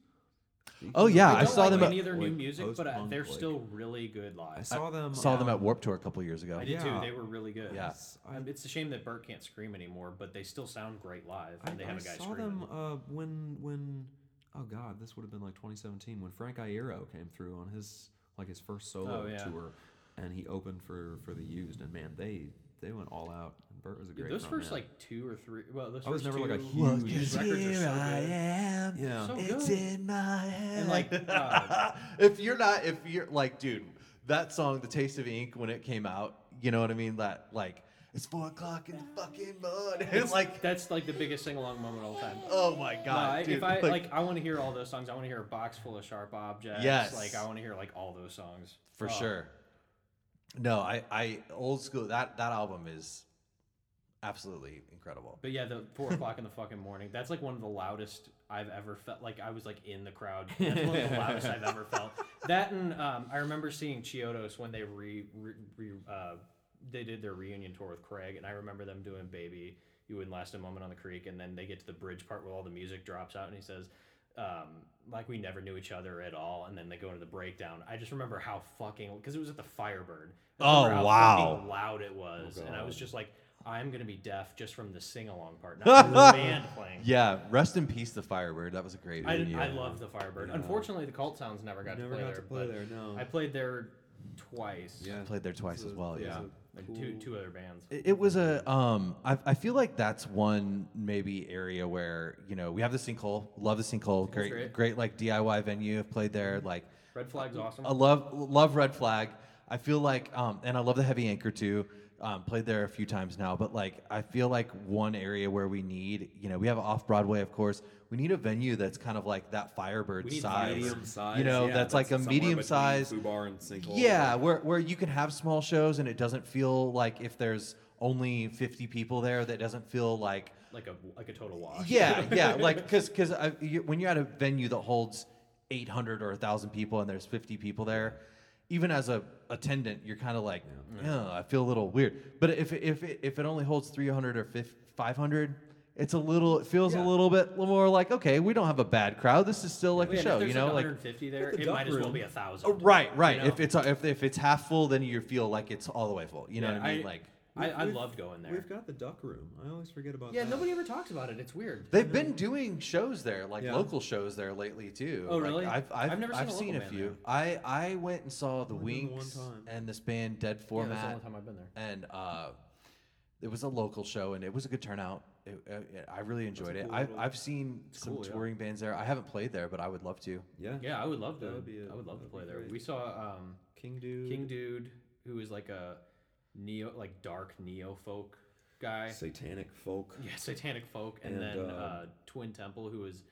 Oh yeah, I I saw like them. any At, their new music, but uh, they're like- still really good live. I saw them. saw them um, at Warped Tour a couple years ago. I did Yeah. too. They were really good. Yeah. I- Um, it's a shame that Bert can't scream anymore, but they still sound great live, I, they I have a guy saw screaming. them uh, when when oh god, this would have been like 2017 when Frank Iero came through on his like his first solo Oh, yeah. tour, and he opened for for the Used, and man, they they went all out. And Bert was a Yeah, great. those front first man. like two or three. Well, those I was first never, like, a two huge- records are so good. am. Yeah. So it's good. in my head. And like, uh, if you're not, if you're like, dude, that song, "The Taste of Ink," when it came out, you know what I mean? That like, it's four o'clock in the fucking mud, and like, that's like the biggest sing along moment of all time. oh my No, god, I, dude, if I like, I want to hear all those songs. I want to hear a box full of sharp objects. Yes. like I want to hear like all those songs for Oh, sure. No, I, I old school. That that album is absolutely incredible. But yeah, the four o'clock in the fucking morning. That's like one of the loudest I've ever felt. Like I was like in the crowd. That's one of the loudest I've ever felt. That and um, I remember seeing Chiodos when they re, re, re uh, they did their reunion tour with Craig, and I remember them doing "Baby." You wouldn't last a moment on the creek, and then they get to the bridge part where all the music drops out, and he says, um, "Like we never knew each other at all," and then they go into the breakdown. I just remember how fucking because it was at the Firebird. Oh, remember how wow. loud it was, and I was just like, I'm gonna be deaf just from the sing along part, not the band playing. Yeah, rest in peace, the Firebird. That was a great I, venue. I love the Firebird. Unfortunately, the Cult Sounds never got Never to play got there. to play but there, no. I played there twice. yeah, played there twice It's as well. it's Yeah. Like two two other bands. It it was a um I, I feel like that's one maybe area where you know we have the sinkhole love the sinkhole great, great. great like DIY venue I've played there like Red Flag's awesome. I love love Red Flag I feel like um and I love the Heavy Anchor too um, played there a few times now but like I feel like one area where we need you know we have off Broadway of course we need a venue that's kind of like that Firebird size size. you know yeah, that's, like a medium size Bar and Sinkhole. yeah, where where you can have small shows and it doesn't feel like if there's only 50 people there that doesn't feel like like a like a total wash. yeah, yeah, like because because you, when you're at a venue that holds 800 or 1000 people and there's 50 people there, even as a attendant, you're kind of like, yeah, I feel a little weird. But if it- if if it only holds 300 or 500, it's a little it feels Yeah. a little bit more like okay, we don't have a bad crowd. This is still like Yeah, a show, if you know, like like 150 there, the it duck might as well room. be a thousand. Oh, right, right. You know? If it's if if it's half full, then you feel like it's all the way full. You know Yeah, what I mean? I- like I, I loved going there. We've got the duck room. I always forget about Yeah, that. nobody ever talks about it. It's weird. they've been doing shows there, like Yeah. local shows there lately too. Oh, Like, really? I've I've, I've never seen I've a local seen a band few. there. I I went and saw the Only been one Winks time. and this band Dead Yeah, that's the Format, only time I've been there. and uh, it was a local show and it was a good turnout. It, uh, I really enjoyed it. cool I've little- I've seen some cool, yeah. touring bands there. I haven't played there, but I would love to. Yeah. Yeah, I would love to. That would be a- I would love to that'd play there. great. We saw um, King Dude. King Dude, who is like a neo, like dark neo folk guy. Satanic folk. Yeah, satanic folk, and, And, then um, uh, Twin Temple, who is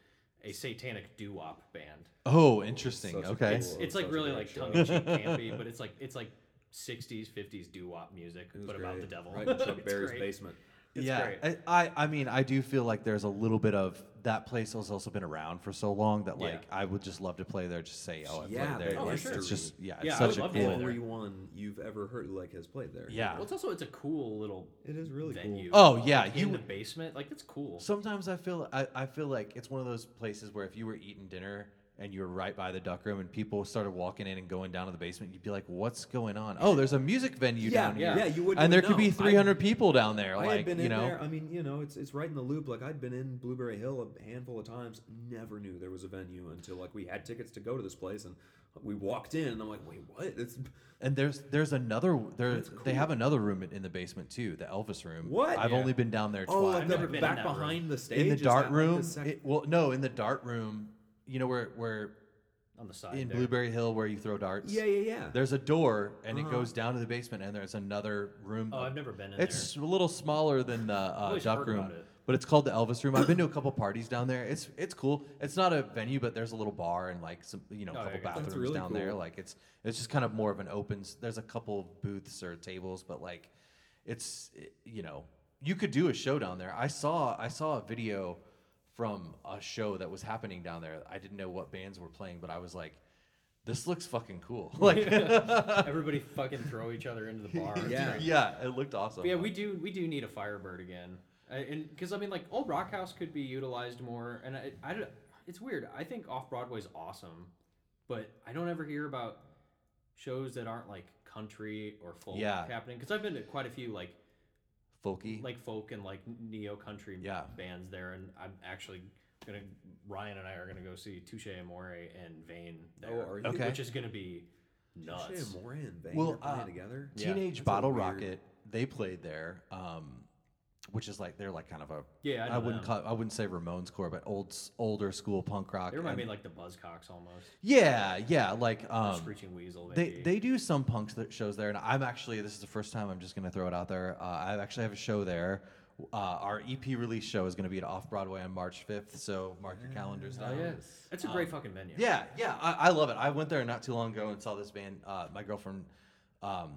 a satanic doo wop band. Oh, interesting. Such okay. It's, Cool. it's Such like really like show. tongue in cheek campy, but it's like it's like 60s, 50s doo wop music, It was but about the devil. Right in Chuck Berry's great. basement. It's yeah, great. I, I I mean I do feel like there's a little bit of that place has also been around for so long that Yeah. like I would just love to play there. Just say oh I Yeah, played there. Oh, it's, sure. it's just yeah, it's Yeah, I such would a love to play cool. there. Everyone you've ever heard like has played there. Yeah. Well, it's also it's a cool little It is really venue. Oh, yeah, like, you in the basement, like that's cool. Sometimes I feel I, I feel like it's one of those places where if you were eating dinner and you were right by the duck room and people started walking in and going down to the basement, you'd be like, "What's going on? Oh, there's a music venue Yeah, down yeah, here, yeah, you wouldn't and there even could be know. I- 300 people down there. I like had been you in know, there. I mean, you know, it's it's right in the loop. Like I'd been in Blueberry Hill a handful of times. Never knew there was a venue until like we had tickets to go to this place, and we walked in, and I'm like, wait, what? It's And there's there's another there That's they have another room in, in the basement too, the Elvis room. What? I've Yeah. only been down there twice. oh, I've the never been in back that room. behind the stage in the dart that, like, the room. sec- it- well, no, in the dart room. You know where where on the side in there. Blueberry Hill where you throw darts. yeah, yeah, yeah. There's a door and it Uh-huh. goes down to the basement and there's another room. Oh, I've never been in It's a little smaller than the uh, always duck heard room, about it. but it's called the Elvis room. I've been to a couple parties down there. It's it's cool. It's not a venue, but there's a little bar and like some you know a Oh, couple there you go. That's bathrooms really down there. cool. Like it's it's just kind of more of an open. s- There's a couple booths or tables, but like it's it- you know you could do a show down there. I saw I saw a video from a show that was happening down there. I didn't know what bands were playing, but I was like. This looks fucking cool. Like, Everybody fucking throw each other into the bar. Yeah. great. yeah, it looked awesome. But yeah, we do we do need a Firebird again, I, and because I mean like Old Rock House could be utilized more, and I, I it's weird. I think Off Broadway's awesome, but I don't ever hear about shows that aren't like country or folk Yeah. happening. Because I've been to quite a few like folky. like folk and like neo country Yeah. bands there, and I'm actually gonna Ryan and I are gonna go see Touche Amore and Vane there, Oh, are you? Okay. which is gonna be nuts. Touche Amore and Vane Well, are playing uh, together. Teenage That's a Bottle weird- Rocket, they played there, um, which is like they're like kind of a Yeah, I, I, wouldn't them. call I wouldn't say Ramones core, but old older school punk rock. They remind me like the Buzzcocks almost. yeah, yeah, like um, Screeching Weasel. they Maybe. they do some punk shows there, and I'm actually this is the first time I'm just gonna throw it out there. Uh, I actually have a show there. Uh, our EP release show is gonna be at Off Broadway on March 5th, so mark your calendars Oh down. yeah, it's a great fucking venue. Yeah, yeah, I, I love it. I went there not too long ago and saw this band. Uh, my girlfriend um,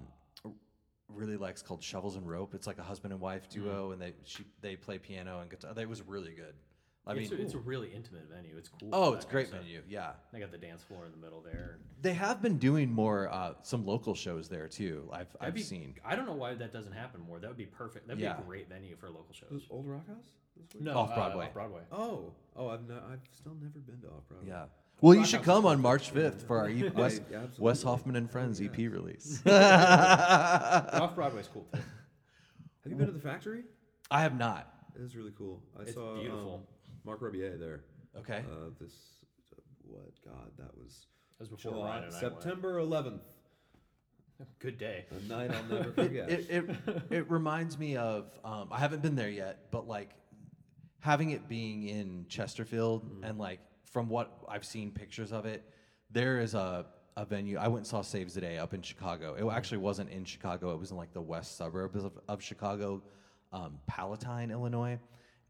really likes called Shovels and Rope. It's like a husband and wife duo, and they she they play piano and guitar. It was really good. I mean, it's, a, it's a really intimate venue. It's cool. oh, it's that great kind of stuff. venue. Yeah, They got the dance floor in the middle there. they have been doing more uh, some local shows there too. I've That'd I've be- seen. I don't know why that doesn't happen more. That would be perfect. That'd be a great venue for local shows. Old Rock House? this week? No, Off uh, Broadway. off Broadway. Oh, oh, I've no, I've still never been to Off Broadway. Yeah. Well, you should come on March 5th for our e- Wes, yeah. Wes Hoffman and Friends EP release. off Broadway's cool too. Have you been to the factory? I have not. It is really cool. I It's saw beautiful. Um, Mark Rebillet there. Okay. Uh, this what God that was That was before July, Ryan and September 11th. Good day. A night I'll never forget. it, it it reminds me of um, I haven't been there yet, but like having it being in Chesterfield and like from what I've seen pictures of it, there is a a venue. I went and saw Saves the Day up in Chicago. It actually wasn't in Chicago. It was in like the west suburbs of, of Chicago, um, Palatine, Illinois,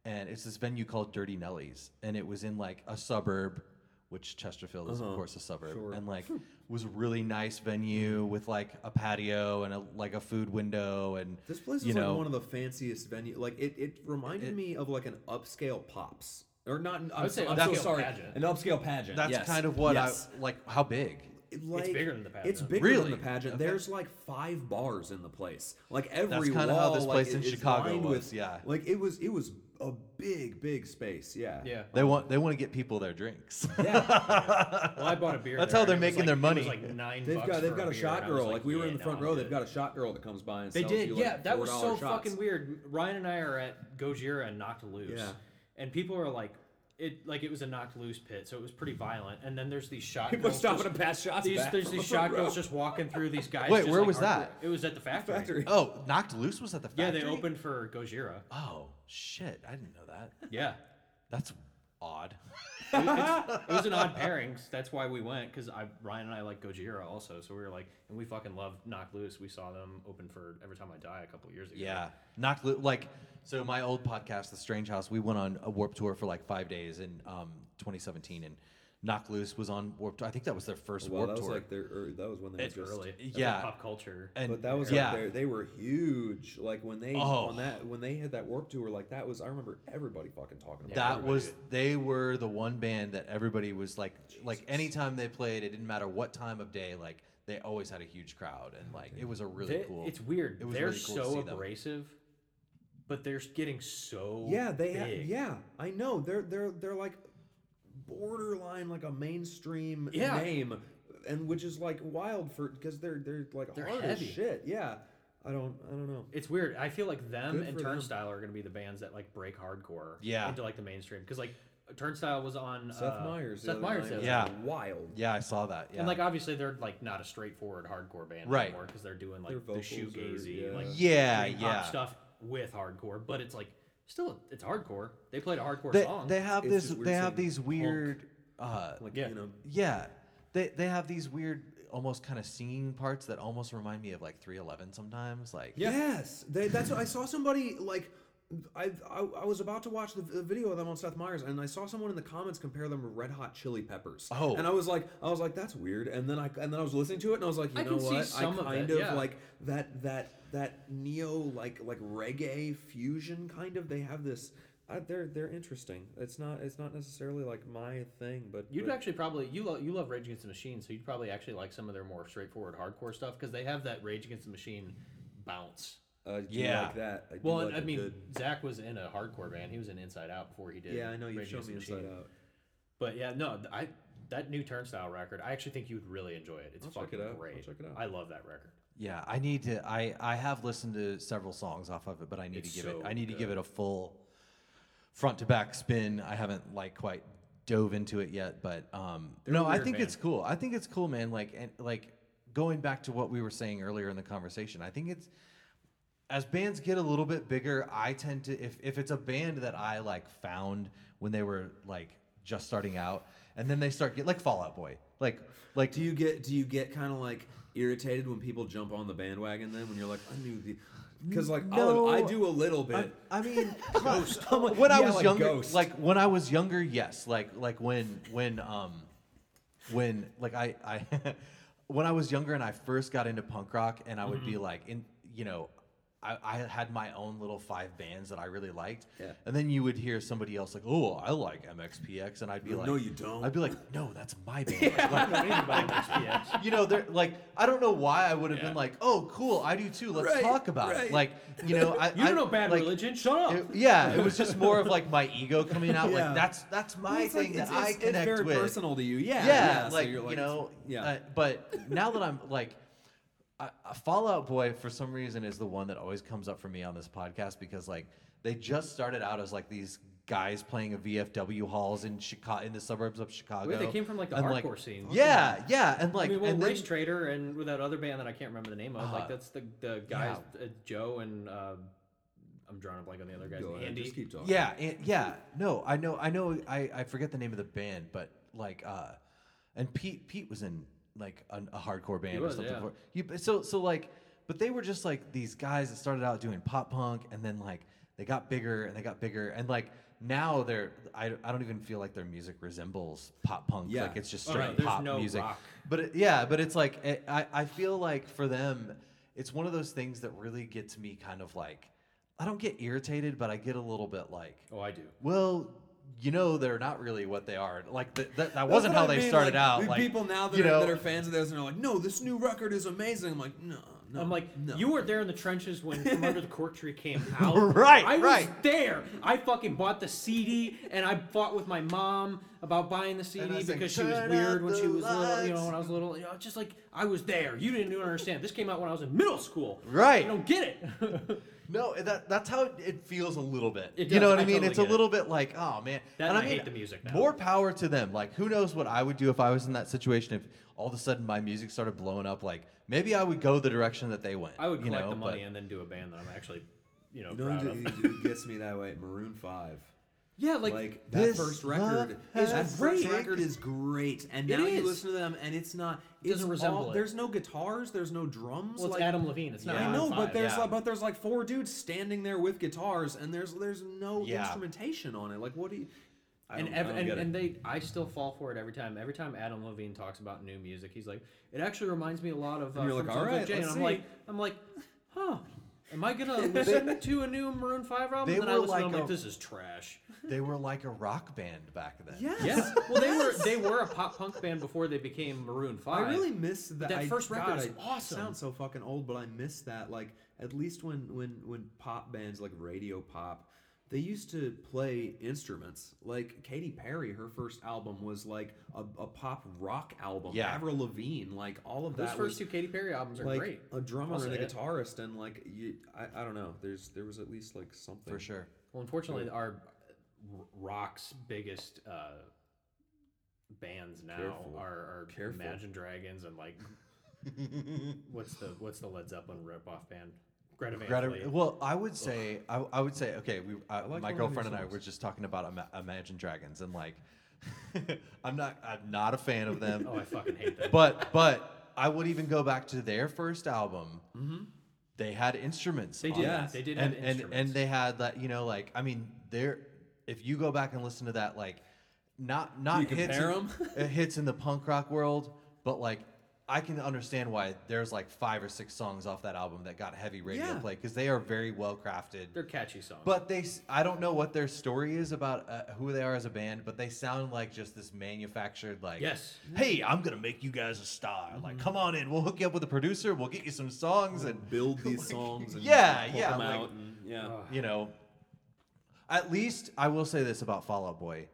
and it's this venue called Durty Nellie's, and it was in like a suburb. Which Chesterfield is, of Uh-huh. course, a suburb, Sure. and like was a really nice venue with like a patio and a like a food window and This place is you know like one of the fanciest venue. Like it, it reminded It- me of like an upscale pops, or not. I'm, I would say I'm so upscale sorry, pageant. an upscale pageant. That's yes. kind of what yes. I like. How big? It, like, bigger than the pageant. It's pageant. bigger Really? than the pageant. Okay. There's like five bars in the place. Like every kinda wall. how this like, in Chicago lined was, With, yeah. Like it was. It was a big, big space. Yeah. Yeah. They want they want to get people their drinks. Yeah. Well, I bought a beer. That's there, how they're and it making their like- it was money. like nine They've bucks got they've for got a beer, shot and I was girl. Like, we were in the front no, row. They've good. got a shot girl that comes by and They sells did, you yeah. That was so shots. fucking weird. Ryan and I are at Gojira and Knocked Loose. Yeah. And people are like, it like it was a knocked loose pit, so it was pretty violent. And then there's these shot People girls stopping just- to pass shots These, back there's from these the shot girls just walking through these guys. Wait, just, where like, was hardcore- that? It was at the factory. Factory. oh, knocked loose was at the factory. Yeah, factory. they opened for Gojira. Oh shit! I didn't know that. Yeah. That's odd. It, it was an odd pairing. That's why we went because I Ryan and I like Gojira also. So we were like, and we fucking love Knocked Loose. We saw them open for Every Time I Die a couple years ago. Yeah, Knocked Loose. Like so, my old podcast, The Strange House. We went on a Warped Tour for like five days in um, 2017, and Knocked Loose was on Warped Tour. I think that was their first Well, Warped that was Tour. like their ear- that was when they It's just early. That's like Yeah. pop culture. and But that was yeah, like their- they were huge. Like when they Oh. on that when they had that Warped Tour, like that was I remember everybody fucking talking about. that it. was they were the one band that everybody was like like anytime they played, it didn't matter what time of day, like they always had a huge crowd and like it was a really They- cool. It's weird. It was They're really cool so see them. abrasive, but they're getting so Yeah, they ha- big. yeah, I know. They're they're they're like borderline like a mainstream Yeah. name, and which is like wild for because they're they're like They're hard as shit. Yeah, I don't I don't know. It's weird. I feel like them Good and for them. Turnstile are going to be the bands that like break hardcore Yeah. into like the mainstream because like Turnstile was on Seth uh, Meyers. Seth other Meyers, night the was other Yeah. night. wild. yeah, I saw that. Yeah. and like obviously they're like not a straightforward hardcore band Right. anymore because they're doing like the vocals are- shoegazy, yeah. like Yeah, yeah. pop stuff with hardcore, but it's like still it's hardcore. They played a hardcore they, song. they have It's this they have these weird uh Like Yeah. you know, yeah. They they have these weird almost kind of singing parts that almost remind me of like 311 sometimes like Yeah. Yes, they, that's what I saw somebody like. I, I I was about to watch the, the video of them on Seth Meyers, and I saw someone in the comments compare them to Red Hot Chili Peppers. Oh. and I was like, I was like, that's weird. And then I and then I was listening to it, and I was like, you I know what? some I of kind it, of yeah. like that that that neo like like reggae fusion kind of. They have this. I, they're they're interesting. It's not it's not necessarily like my thing, but You'd but- actually probably you love you love Rage Against the Machine, so you'd probably actually like some of their more straightforward hardcore stuff because they have that Rage Against the Machine bounce. uh, do Yeah. like that. I Well, like I a mean, good- Zach was in a hardcore band. He was in Inside Out before he did. yeah, I know you Rage showed Against me the Inside Machine. Out. But yeah, no, I that new Turnstile record, I actually think you would really enjoy it. It's I'll check fucking it out. I'll great. check it out. I love that record. Yeah, I need to. I I have listened to several songs off of it, but I need It's to give so it. I need to give good. it a full front to back spin. I haven't like quite dove into it yet, but um, They're no, I weird think band. it's cool. I think it's cool, man. Like and like going back to what we were saying earlier in the conversation. I think it's as bands get a little bit bigger. I tend to if if it's a band that I like found when they were like just starting out, and then they start get like Fall Out Boy, like like Do you get do you get kind of like irritated when people jump on the bandwagon then when you're like I knew the because like No, I'll, I do a little bit. I, I mean, Ghost. when I Yeah, was like younger, Ghost. like when I was younger, yes, like like when when um when like I I when I was younger and I first got into punk rock and I would Mm-hmm. be like in you know. I, I had my own little five bands that I really liked, Yeah. and then you would hear somebody else like, "Oh, I like MXPX," and I'd be No, like, no, you don't. I'd be like, "No, that's my band." Like, I don't know about you know, they're like, I don't know why I would have Yeah. been like, "Oh, cool, I do too. Let's Right, talk about right. it." Like, you know, I You don't know bad like, religion. Shut up. it- yeah, it was just more of like my ego coming out. Yeah. Like that's that's my Well, thing like, that I it's, connect it's very with. personal to you. Yeah, Yeah, so like, you know, yeah. uh, but now that I'm like, I, I- Fall Out Boy for some reason is the one that always comes up for me on this podcast because like they just started out as like these guys playing a VFW halls in Chicago in the suburbs of Chicago. Wait, they came from like the and, hardcore scene. Yeah, yeah, and like I mean, well, and then- Race Trader and with that other band that I can't remember the name of, Uh, like that's the the guys, uh, Joe and uh, I'm drawing a blank on the other guys. Go ahead, Andy. just keep talking. Yeah, and, yeah. No, I know, I know. I, I forget the name of the band, but like, uh, and Pete Pete was in like a, a hardcore band or something. yeah. For, he, so so like, but they were just like these guys that started out doing pop punk, and then like they got bigger and they got bigger, and like now they're I, I don't even feel like their music resembles pop punk. Yeah. Like it's just Oh, straight no, there's pop no music. rock. But it, yeah, but it's like it, I I feel like for them, it's one of those things that really gets me kind of like. I don't get irritated, but I get a little bit like, Oh, I do. well, you know, they're not really what they are. Like th- that, that wasn't how I they mean, started like, out. Like people now that, you are, know, that are fans of theirs and are like, no, this new record is amazing. I'm like, no, no. I'm like, no. you weren't there in the trenches when From Under the Cork Tree came out. Right, I was right. there. I fucking bought the CD and I fought with my mom about buying the CD was like, because she was weird when she the was little. You know, when I was little. You know, just like I was there. You didn't even understand. This came out when I was in middle school. Right. You don't get it. no, that that's how it feels a little bit. It you know what I, I mean? totally it's a get it. little bit like, oh man. That and and I hate the music now. More power to them. Like, who knows what I would do if I was in that situation? If all of a sudden my music started blowing up, like maybe I would go the direction that they went. I would you collect know, the money but- and then do a band that I'm actually, you know, You know proud who, of. who- who gets me that way? Maroon Five. Yeah, like, Like, that This first record, is that great. first record is great, and now you is. listen to them, and it's not. It doesn't resemble all- it. There's no guitars. There's no drums. well, it's like, Adam Levine. It's not. I Yeah. know, Maroon but there's yeah. like, but there's like four dudes standing there with guitars, and there's there's no Yeah. instrumentation on it. Like, what do you? I and ev- I and, and they I still fall for it every time. Every time Adam Levine talks about new music, he's like, it actually reminds me a lot of. Uh, And you're like, "Alright, Jane." let's I'm like. I'm like, huh. Am I gonna listen to a new Maroon Five album? They and then I were listen, and I'm like like, a- this is trash. They were like a rock band back then. yes. Yeah. Well, they were they were a pop punk band before they became Maroon Five. I Five. really miss that. That I- first record God, is I awesome. Sound so fucking old, but I miss that. Like at least when when when pop bands like radio pop, they used to play instruments. Like Katy Perry, her first album was like a, a pop rock album. Yeah. Avril Lavigne, like all of that. Those first was, two Katy Perry albums are like great. a drummer I'll and a say guitarist, and like you, I, I don't know. There's there was at least like something For sure. Well, unfortunately, our rock's biggest uh, bands now Careful. are, are Careful. Imagine Dragons and like what's the what's the Led Zeppelin ripoff band? Greta Van Greta, Fleet. well, I would say, I, I would say, okay, we, I, like my one of their girlfriend and I songs. were just talking about Ima- Imagine Dragons, and like, I'm not, I'm not a fan of them, Oh, I fucking hate them. but, but I would even go back to their first album. They had instruments. They did. it. that. They did and, have and instruments. and they had that, you know, like I mean, they're if you go back and listen to that, like, not not You hits compare in, 'em? uh, hits in the punk rock world, but like. I can understand why there's like five or six songs off that album that got heavy radio Yeah. play because they are very well crafted. They're catchy songs. But they, s- I don't know what their story is about uh, who they are as a band, but they sound like just this manufactured, like, Yes. hey, I'm gonna make you guys a star. Like, come on in, we'll hook you up with a producer, we'll get you some songs, and build these songs and Yeah, pump yeah, them like- out and yeah. you know. At least I will say this about Fall Out Boy,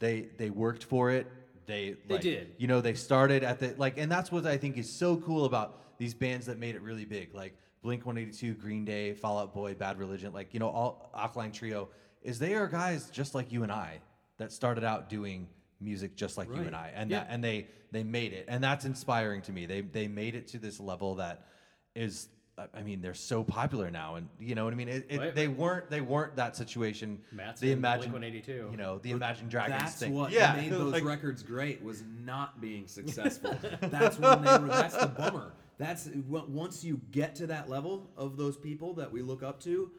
they they worked for it. They They like, did. You know, they started at the like, and that's what I think is so cool about these bands that made it really big, like Blink 182, Green Day, Fall Out Boy, Bad Religion, like you know, all Alkaline Trio, is they are guys just like you and I that started out doing music just like you and I, and Yeah. that, and they they made it, and that's inspiring to me. They they made it to this level that is. I- I mean, they're so popular now, and you know what I mean. It, it, Right. They weren't. They weren't that situation. Matt's the in Imagine, Blink-182. you know, the Imagine Dragons That's thing. what yeah, made those like- records great was not being successful. that's when they were. That's the bummer. That's once you get to that level of those people that we look up to,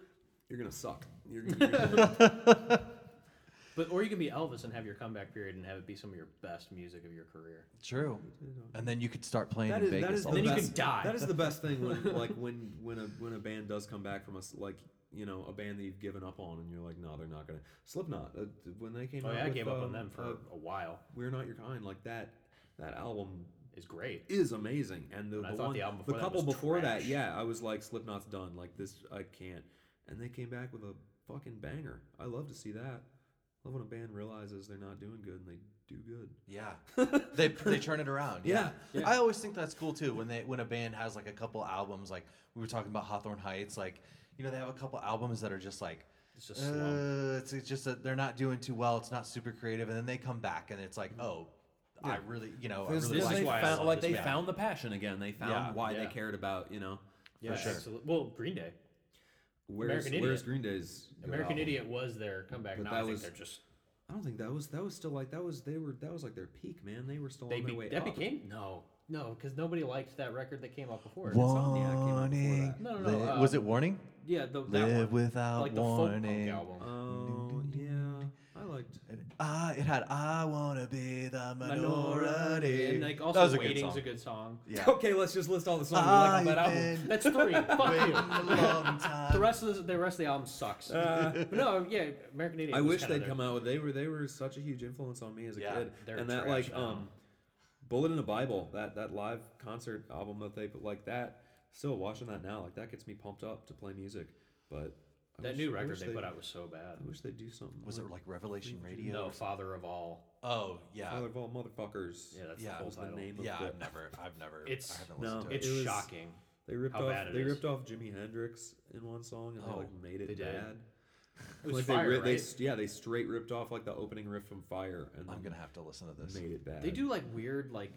you're gonna suck. You're, you're gonna, But or you can be Elvis and have your comeback period and have it be some of your best music of your career. True. And then you could start playing that in is Vegas. that is all the then the you best. can die. That is the best thing when like when when a when a band does come back from us like you know a band that you've given up on and you're like no they're not gonna Slipknot uh, when they came Oh out yeah, I with, gave up on um, them for uh, a while. We're Not Your Kind like that that album Is great. is amazing. And the, And I the thought one, the album the before that couple was before that, yeah, I was like, Slipknot's done. Like this, I can't. And they came back with a fucking banger. I love to see that. Love when a band realizes they're not doing good and they do good. Yeah, they they turn it around. Yeah. Yeah. I always think that's cool too when they when a band has like a couple albums like we were talking about Hawthorne Heights like you know they have a couple albums that are just like It's just slump. uh, it's, it's just that they're not doing too well. It's not super creative, and then they come back and it's like oh, I really you know I really this like is why found, love like this they band. found the passion again. They found Yeah, why yeah. they cared about you know. Yeah, sure. absolutely. Well, Green Day. Where's American Where's Idiot. Green Day's good American album? Idiot was their comeback. But now that I think was- they're just I don't think that was that was still like that was they were that was like their peak man. They were still they on their be, way that up. became no no because nobody liked that record that came out before. it. Came out before warning. No, no, no, Li- was um, it warning? Yeah, the, that Live one. without like the folk punk warning. album. Oh yeah, I liked. And, ah, it had I wanna be the Minority. minority. And like That also was a good Waiting's song. a good song. Yeah. Okay, let's just list all the songs we like on that album. That's three. Fuck you. a long time. The rest of the, the rest of the album sucks. but no, yeah, American Idiot. I wish they'd their- come out with. They were they were such a huge influence on me as a Yeah, kid. they're and that like now. um, Bullet in a Bible, that that live concert album that they put like that. Still watching that now, like that gets me pumped up to play music. But I That wish- new record wish they put out was so bad. I wish they'd do something. Was it like Revolution Radio? No. Father of All. Oh yeah. Father of all motherfuckers? Yeah, that's Yeah, the it full was the title. name of Yeah, the- I've never, I've never, It's- I haven't no, listened to it. It's It was- shocking. They ripped How off. bad it They is. ripped off Jimi Hendrix in one song, and Oh, they like oh, made it they did. bad. It was like fire, they, ri- they right? yeah, they straight ripped off like the opening riff from Fire, and I'm gonna have to listen to this. made it bad. They do like weird, like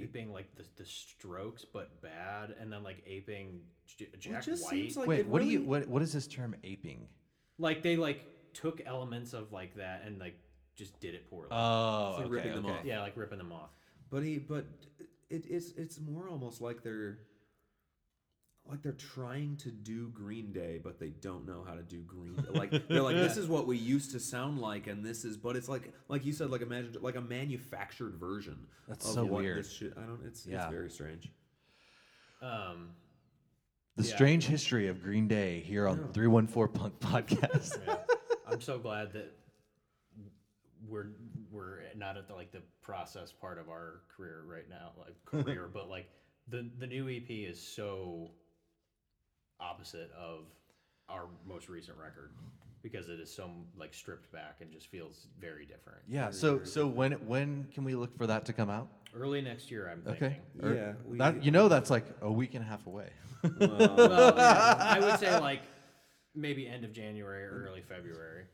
aping like the, the Strokes, but bad, and then like aping J- Jack just White. seems like Wait, it what do you, really- what, what is this term aping? like they like took elements of like that and like just did it poorly. Oh, like okay, ripping them okay. off. yeah, like ripping them off. But he, but it, it's it's more almost like they're like they're trying to do Green Day, but they don't know how to do Green. Day. Like they're like, this is what we used to sound like, and this is, but it's like, like you said, like imagine like a manufactured version. That's of so what weird. This shit, I don't. It's Yeah. it's very strange. Um, The Yeah. strange history of Green Day here on 314 Punk Podcast. yeah. I'm so glad that we're we're not at the like the process part of our career right now, like career, but like the the new EP is so opposite of our most recent record because it is so like stripped back and just feels very different. yeah. So so when when can we look for that to come out? Early next year, I'm Okay. thinking. Or- Yeah, er, we- that you know that's like a week and a half away. Well, yeah, I would say like maybe end of January or early February.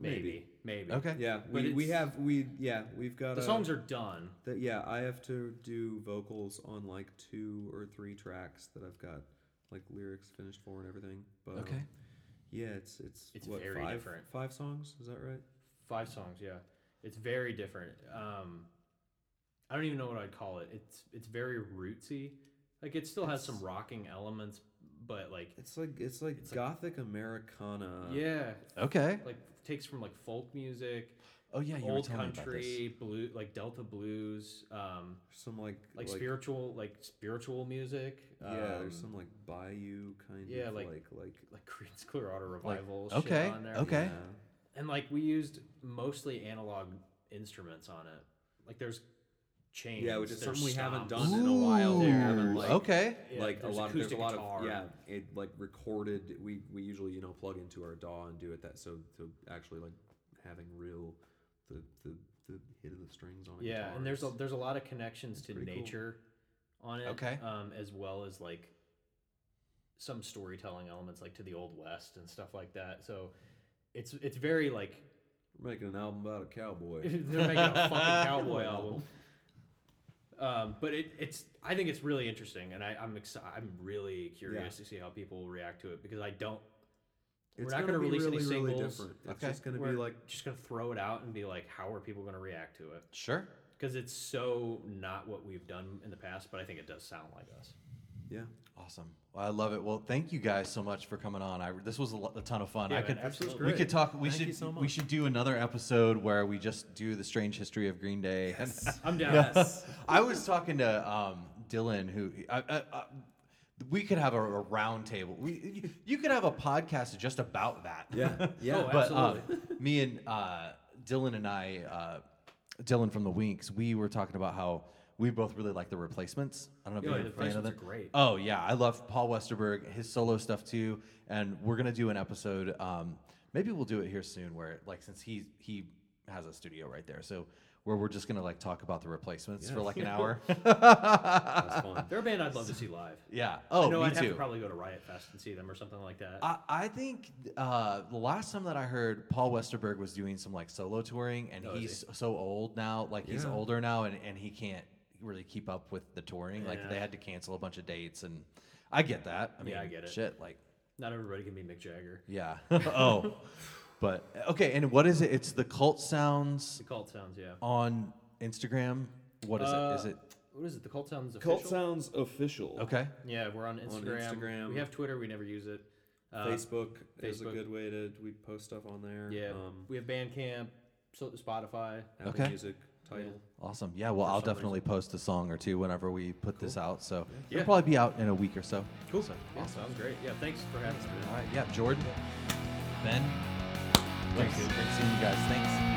Maybe, maybe. Okay. Yeah, we, we have we yeah we've got The a- songs are done. that yeah I have to do vocals on like two or three tracks that I've got like lyrics finished for and everything. But Okay. um, yeah, it's it's It's what, very five, different. Five songs, is that right? Five songs, yeah. It's very different. Um, I don't even know what I'd call it. It's it's very rootsy. Like it still has some rocking elements, but like It's like it's like It's like- gothic Americana. yeah, Okay. like takes from like folk music, Oh yeah, you were old me about this. country, blue like Delta blues, um, some like like, spiritual like spiritual music. Yeah, there's um, some like bayou kind yeah, of like- like like like Creedence Clearwater Like, revival. okay, on there. okay. yeah. and like we used mostly analog instruments on it. Like there's chains. Yeah, which is something we haven't stomps. done in a while. We like okay. Yeah, like a lot of there's a lot guitar. of yeah it like recorded we we usually you know plug into our DAW and do it that so to actually like having real the the, the hit of the strings on it. Yeah, guitar and there's a there's a lot of connections to pretty cool. nature on it. Okay. Um, as well as like some storytelling elements, like to the old west and stuff like that. So it's it's very like we're making an album about a cowboy they're making a fucking cowboy album. Um, but it, it's I think it's really interesting, and I, I'm exci- I'm really curious to see how people react to it because I don't. It's not gonna, gonna be release any really really singles. different it's Okay. just gonna we're be like just gonna throw it out and be like, how are people gonna react to it? Sure. Because it's so not what we've done in the past, but I think it does sound like us. yeah Awesome. Well, I love it. Well, thank you guys so much for coming on. I this was a, a ton of fun. Yeah, I man, could absolutely. we could talk. We Thank should you so we should do another episode where we just do the strange history of Green Day. I'm down. yes I was talking to um, Dylan, who I, I, I, we could have a, a round table. We you, you could have a podcast just about that. yeah yeah Oh, but uh, Absolutely. me and uh, Dylan and I, uh, Dylan from the Winks, we were talking about how we both really like the Replacements. I don't know if Yeah, you're a fan of them. great. Oh yeah, I love Paul Westerberg, his solo stuff too, and we're gonna do an episode. Um, maybe we'll do it here soon, where like since he he has a studio right there, so where we're just gonna like talk about the Replacements for like an hour. that's fun They're a band I'd love to see live. yeah. Oh, I know me I'd have too. to probably go to Riot Fest and see them or something like that. I, I think uh, the last time that I heard Paul Westerberg was doing some like solo touring, and Oh, is he's so old now, like he's older now, and, and he can't really keep up with the touring. Like Yeah. they had to cancel a bunch of dates, and I get that. I mean, Yeah, I get it. Shit, like Not everybody can be Mick Jagger. yeah. oh, but okay. And what is it? It's the Cult Sounds The Cult Sounds, yeah. on Instagram. What is it? Is Uh, it What is it? The Cult Sounds official? Cult Sounds official okay? Yeah, we're on Instagram. Instagram. We have Twitter. We never use it. Uh, Facebook, is a Facebook. good way to we post stuff on there Yeah, um, we have Bandcamp, so Spotify. Apple Okay. Music title Awesome. Yeah. Well, I'll some definitely post a song or two whenever we put this out. So Yeah. it'll probably be out in a week or so. Cool. So, Yeah, sounds great. Yeah, thanks for having us. man. All right. Yeah. Jordan. Ben. Thanks, dude. Great seeing you guys. Thanks.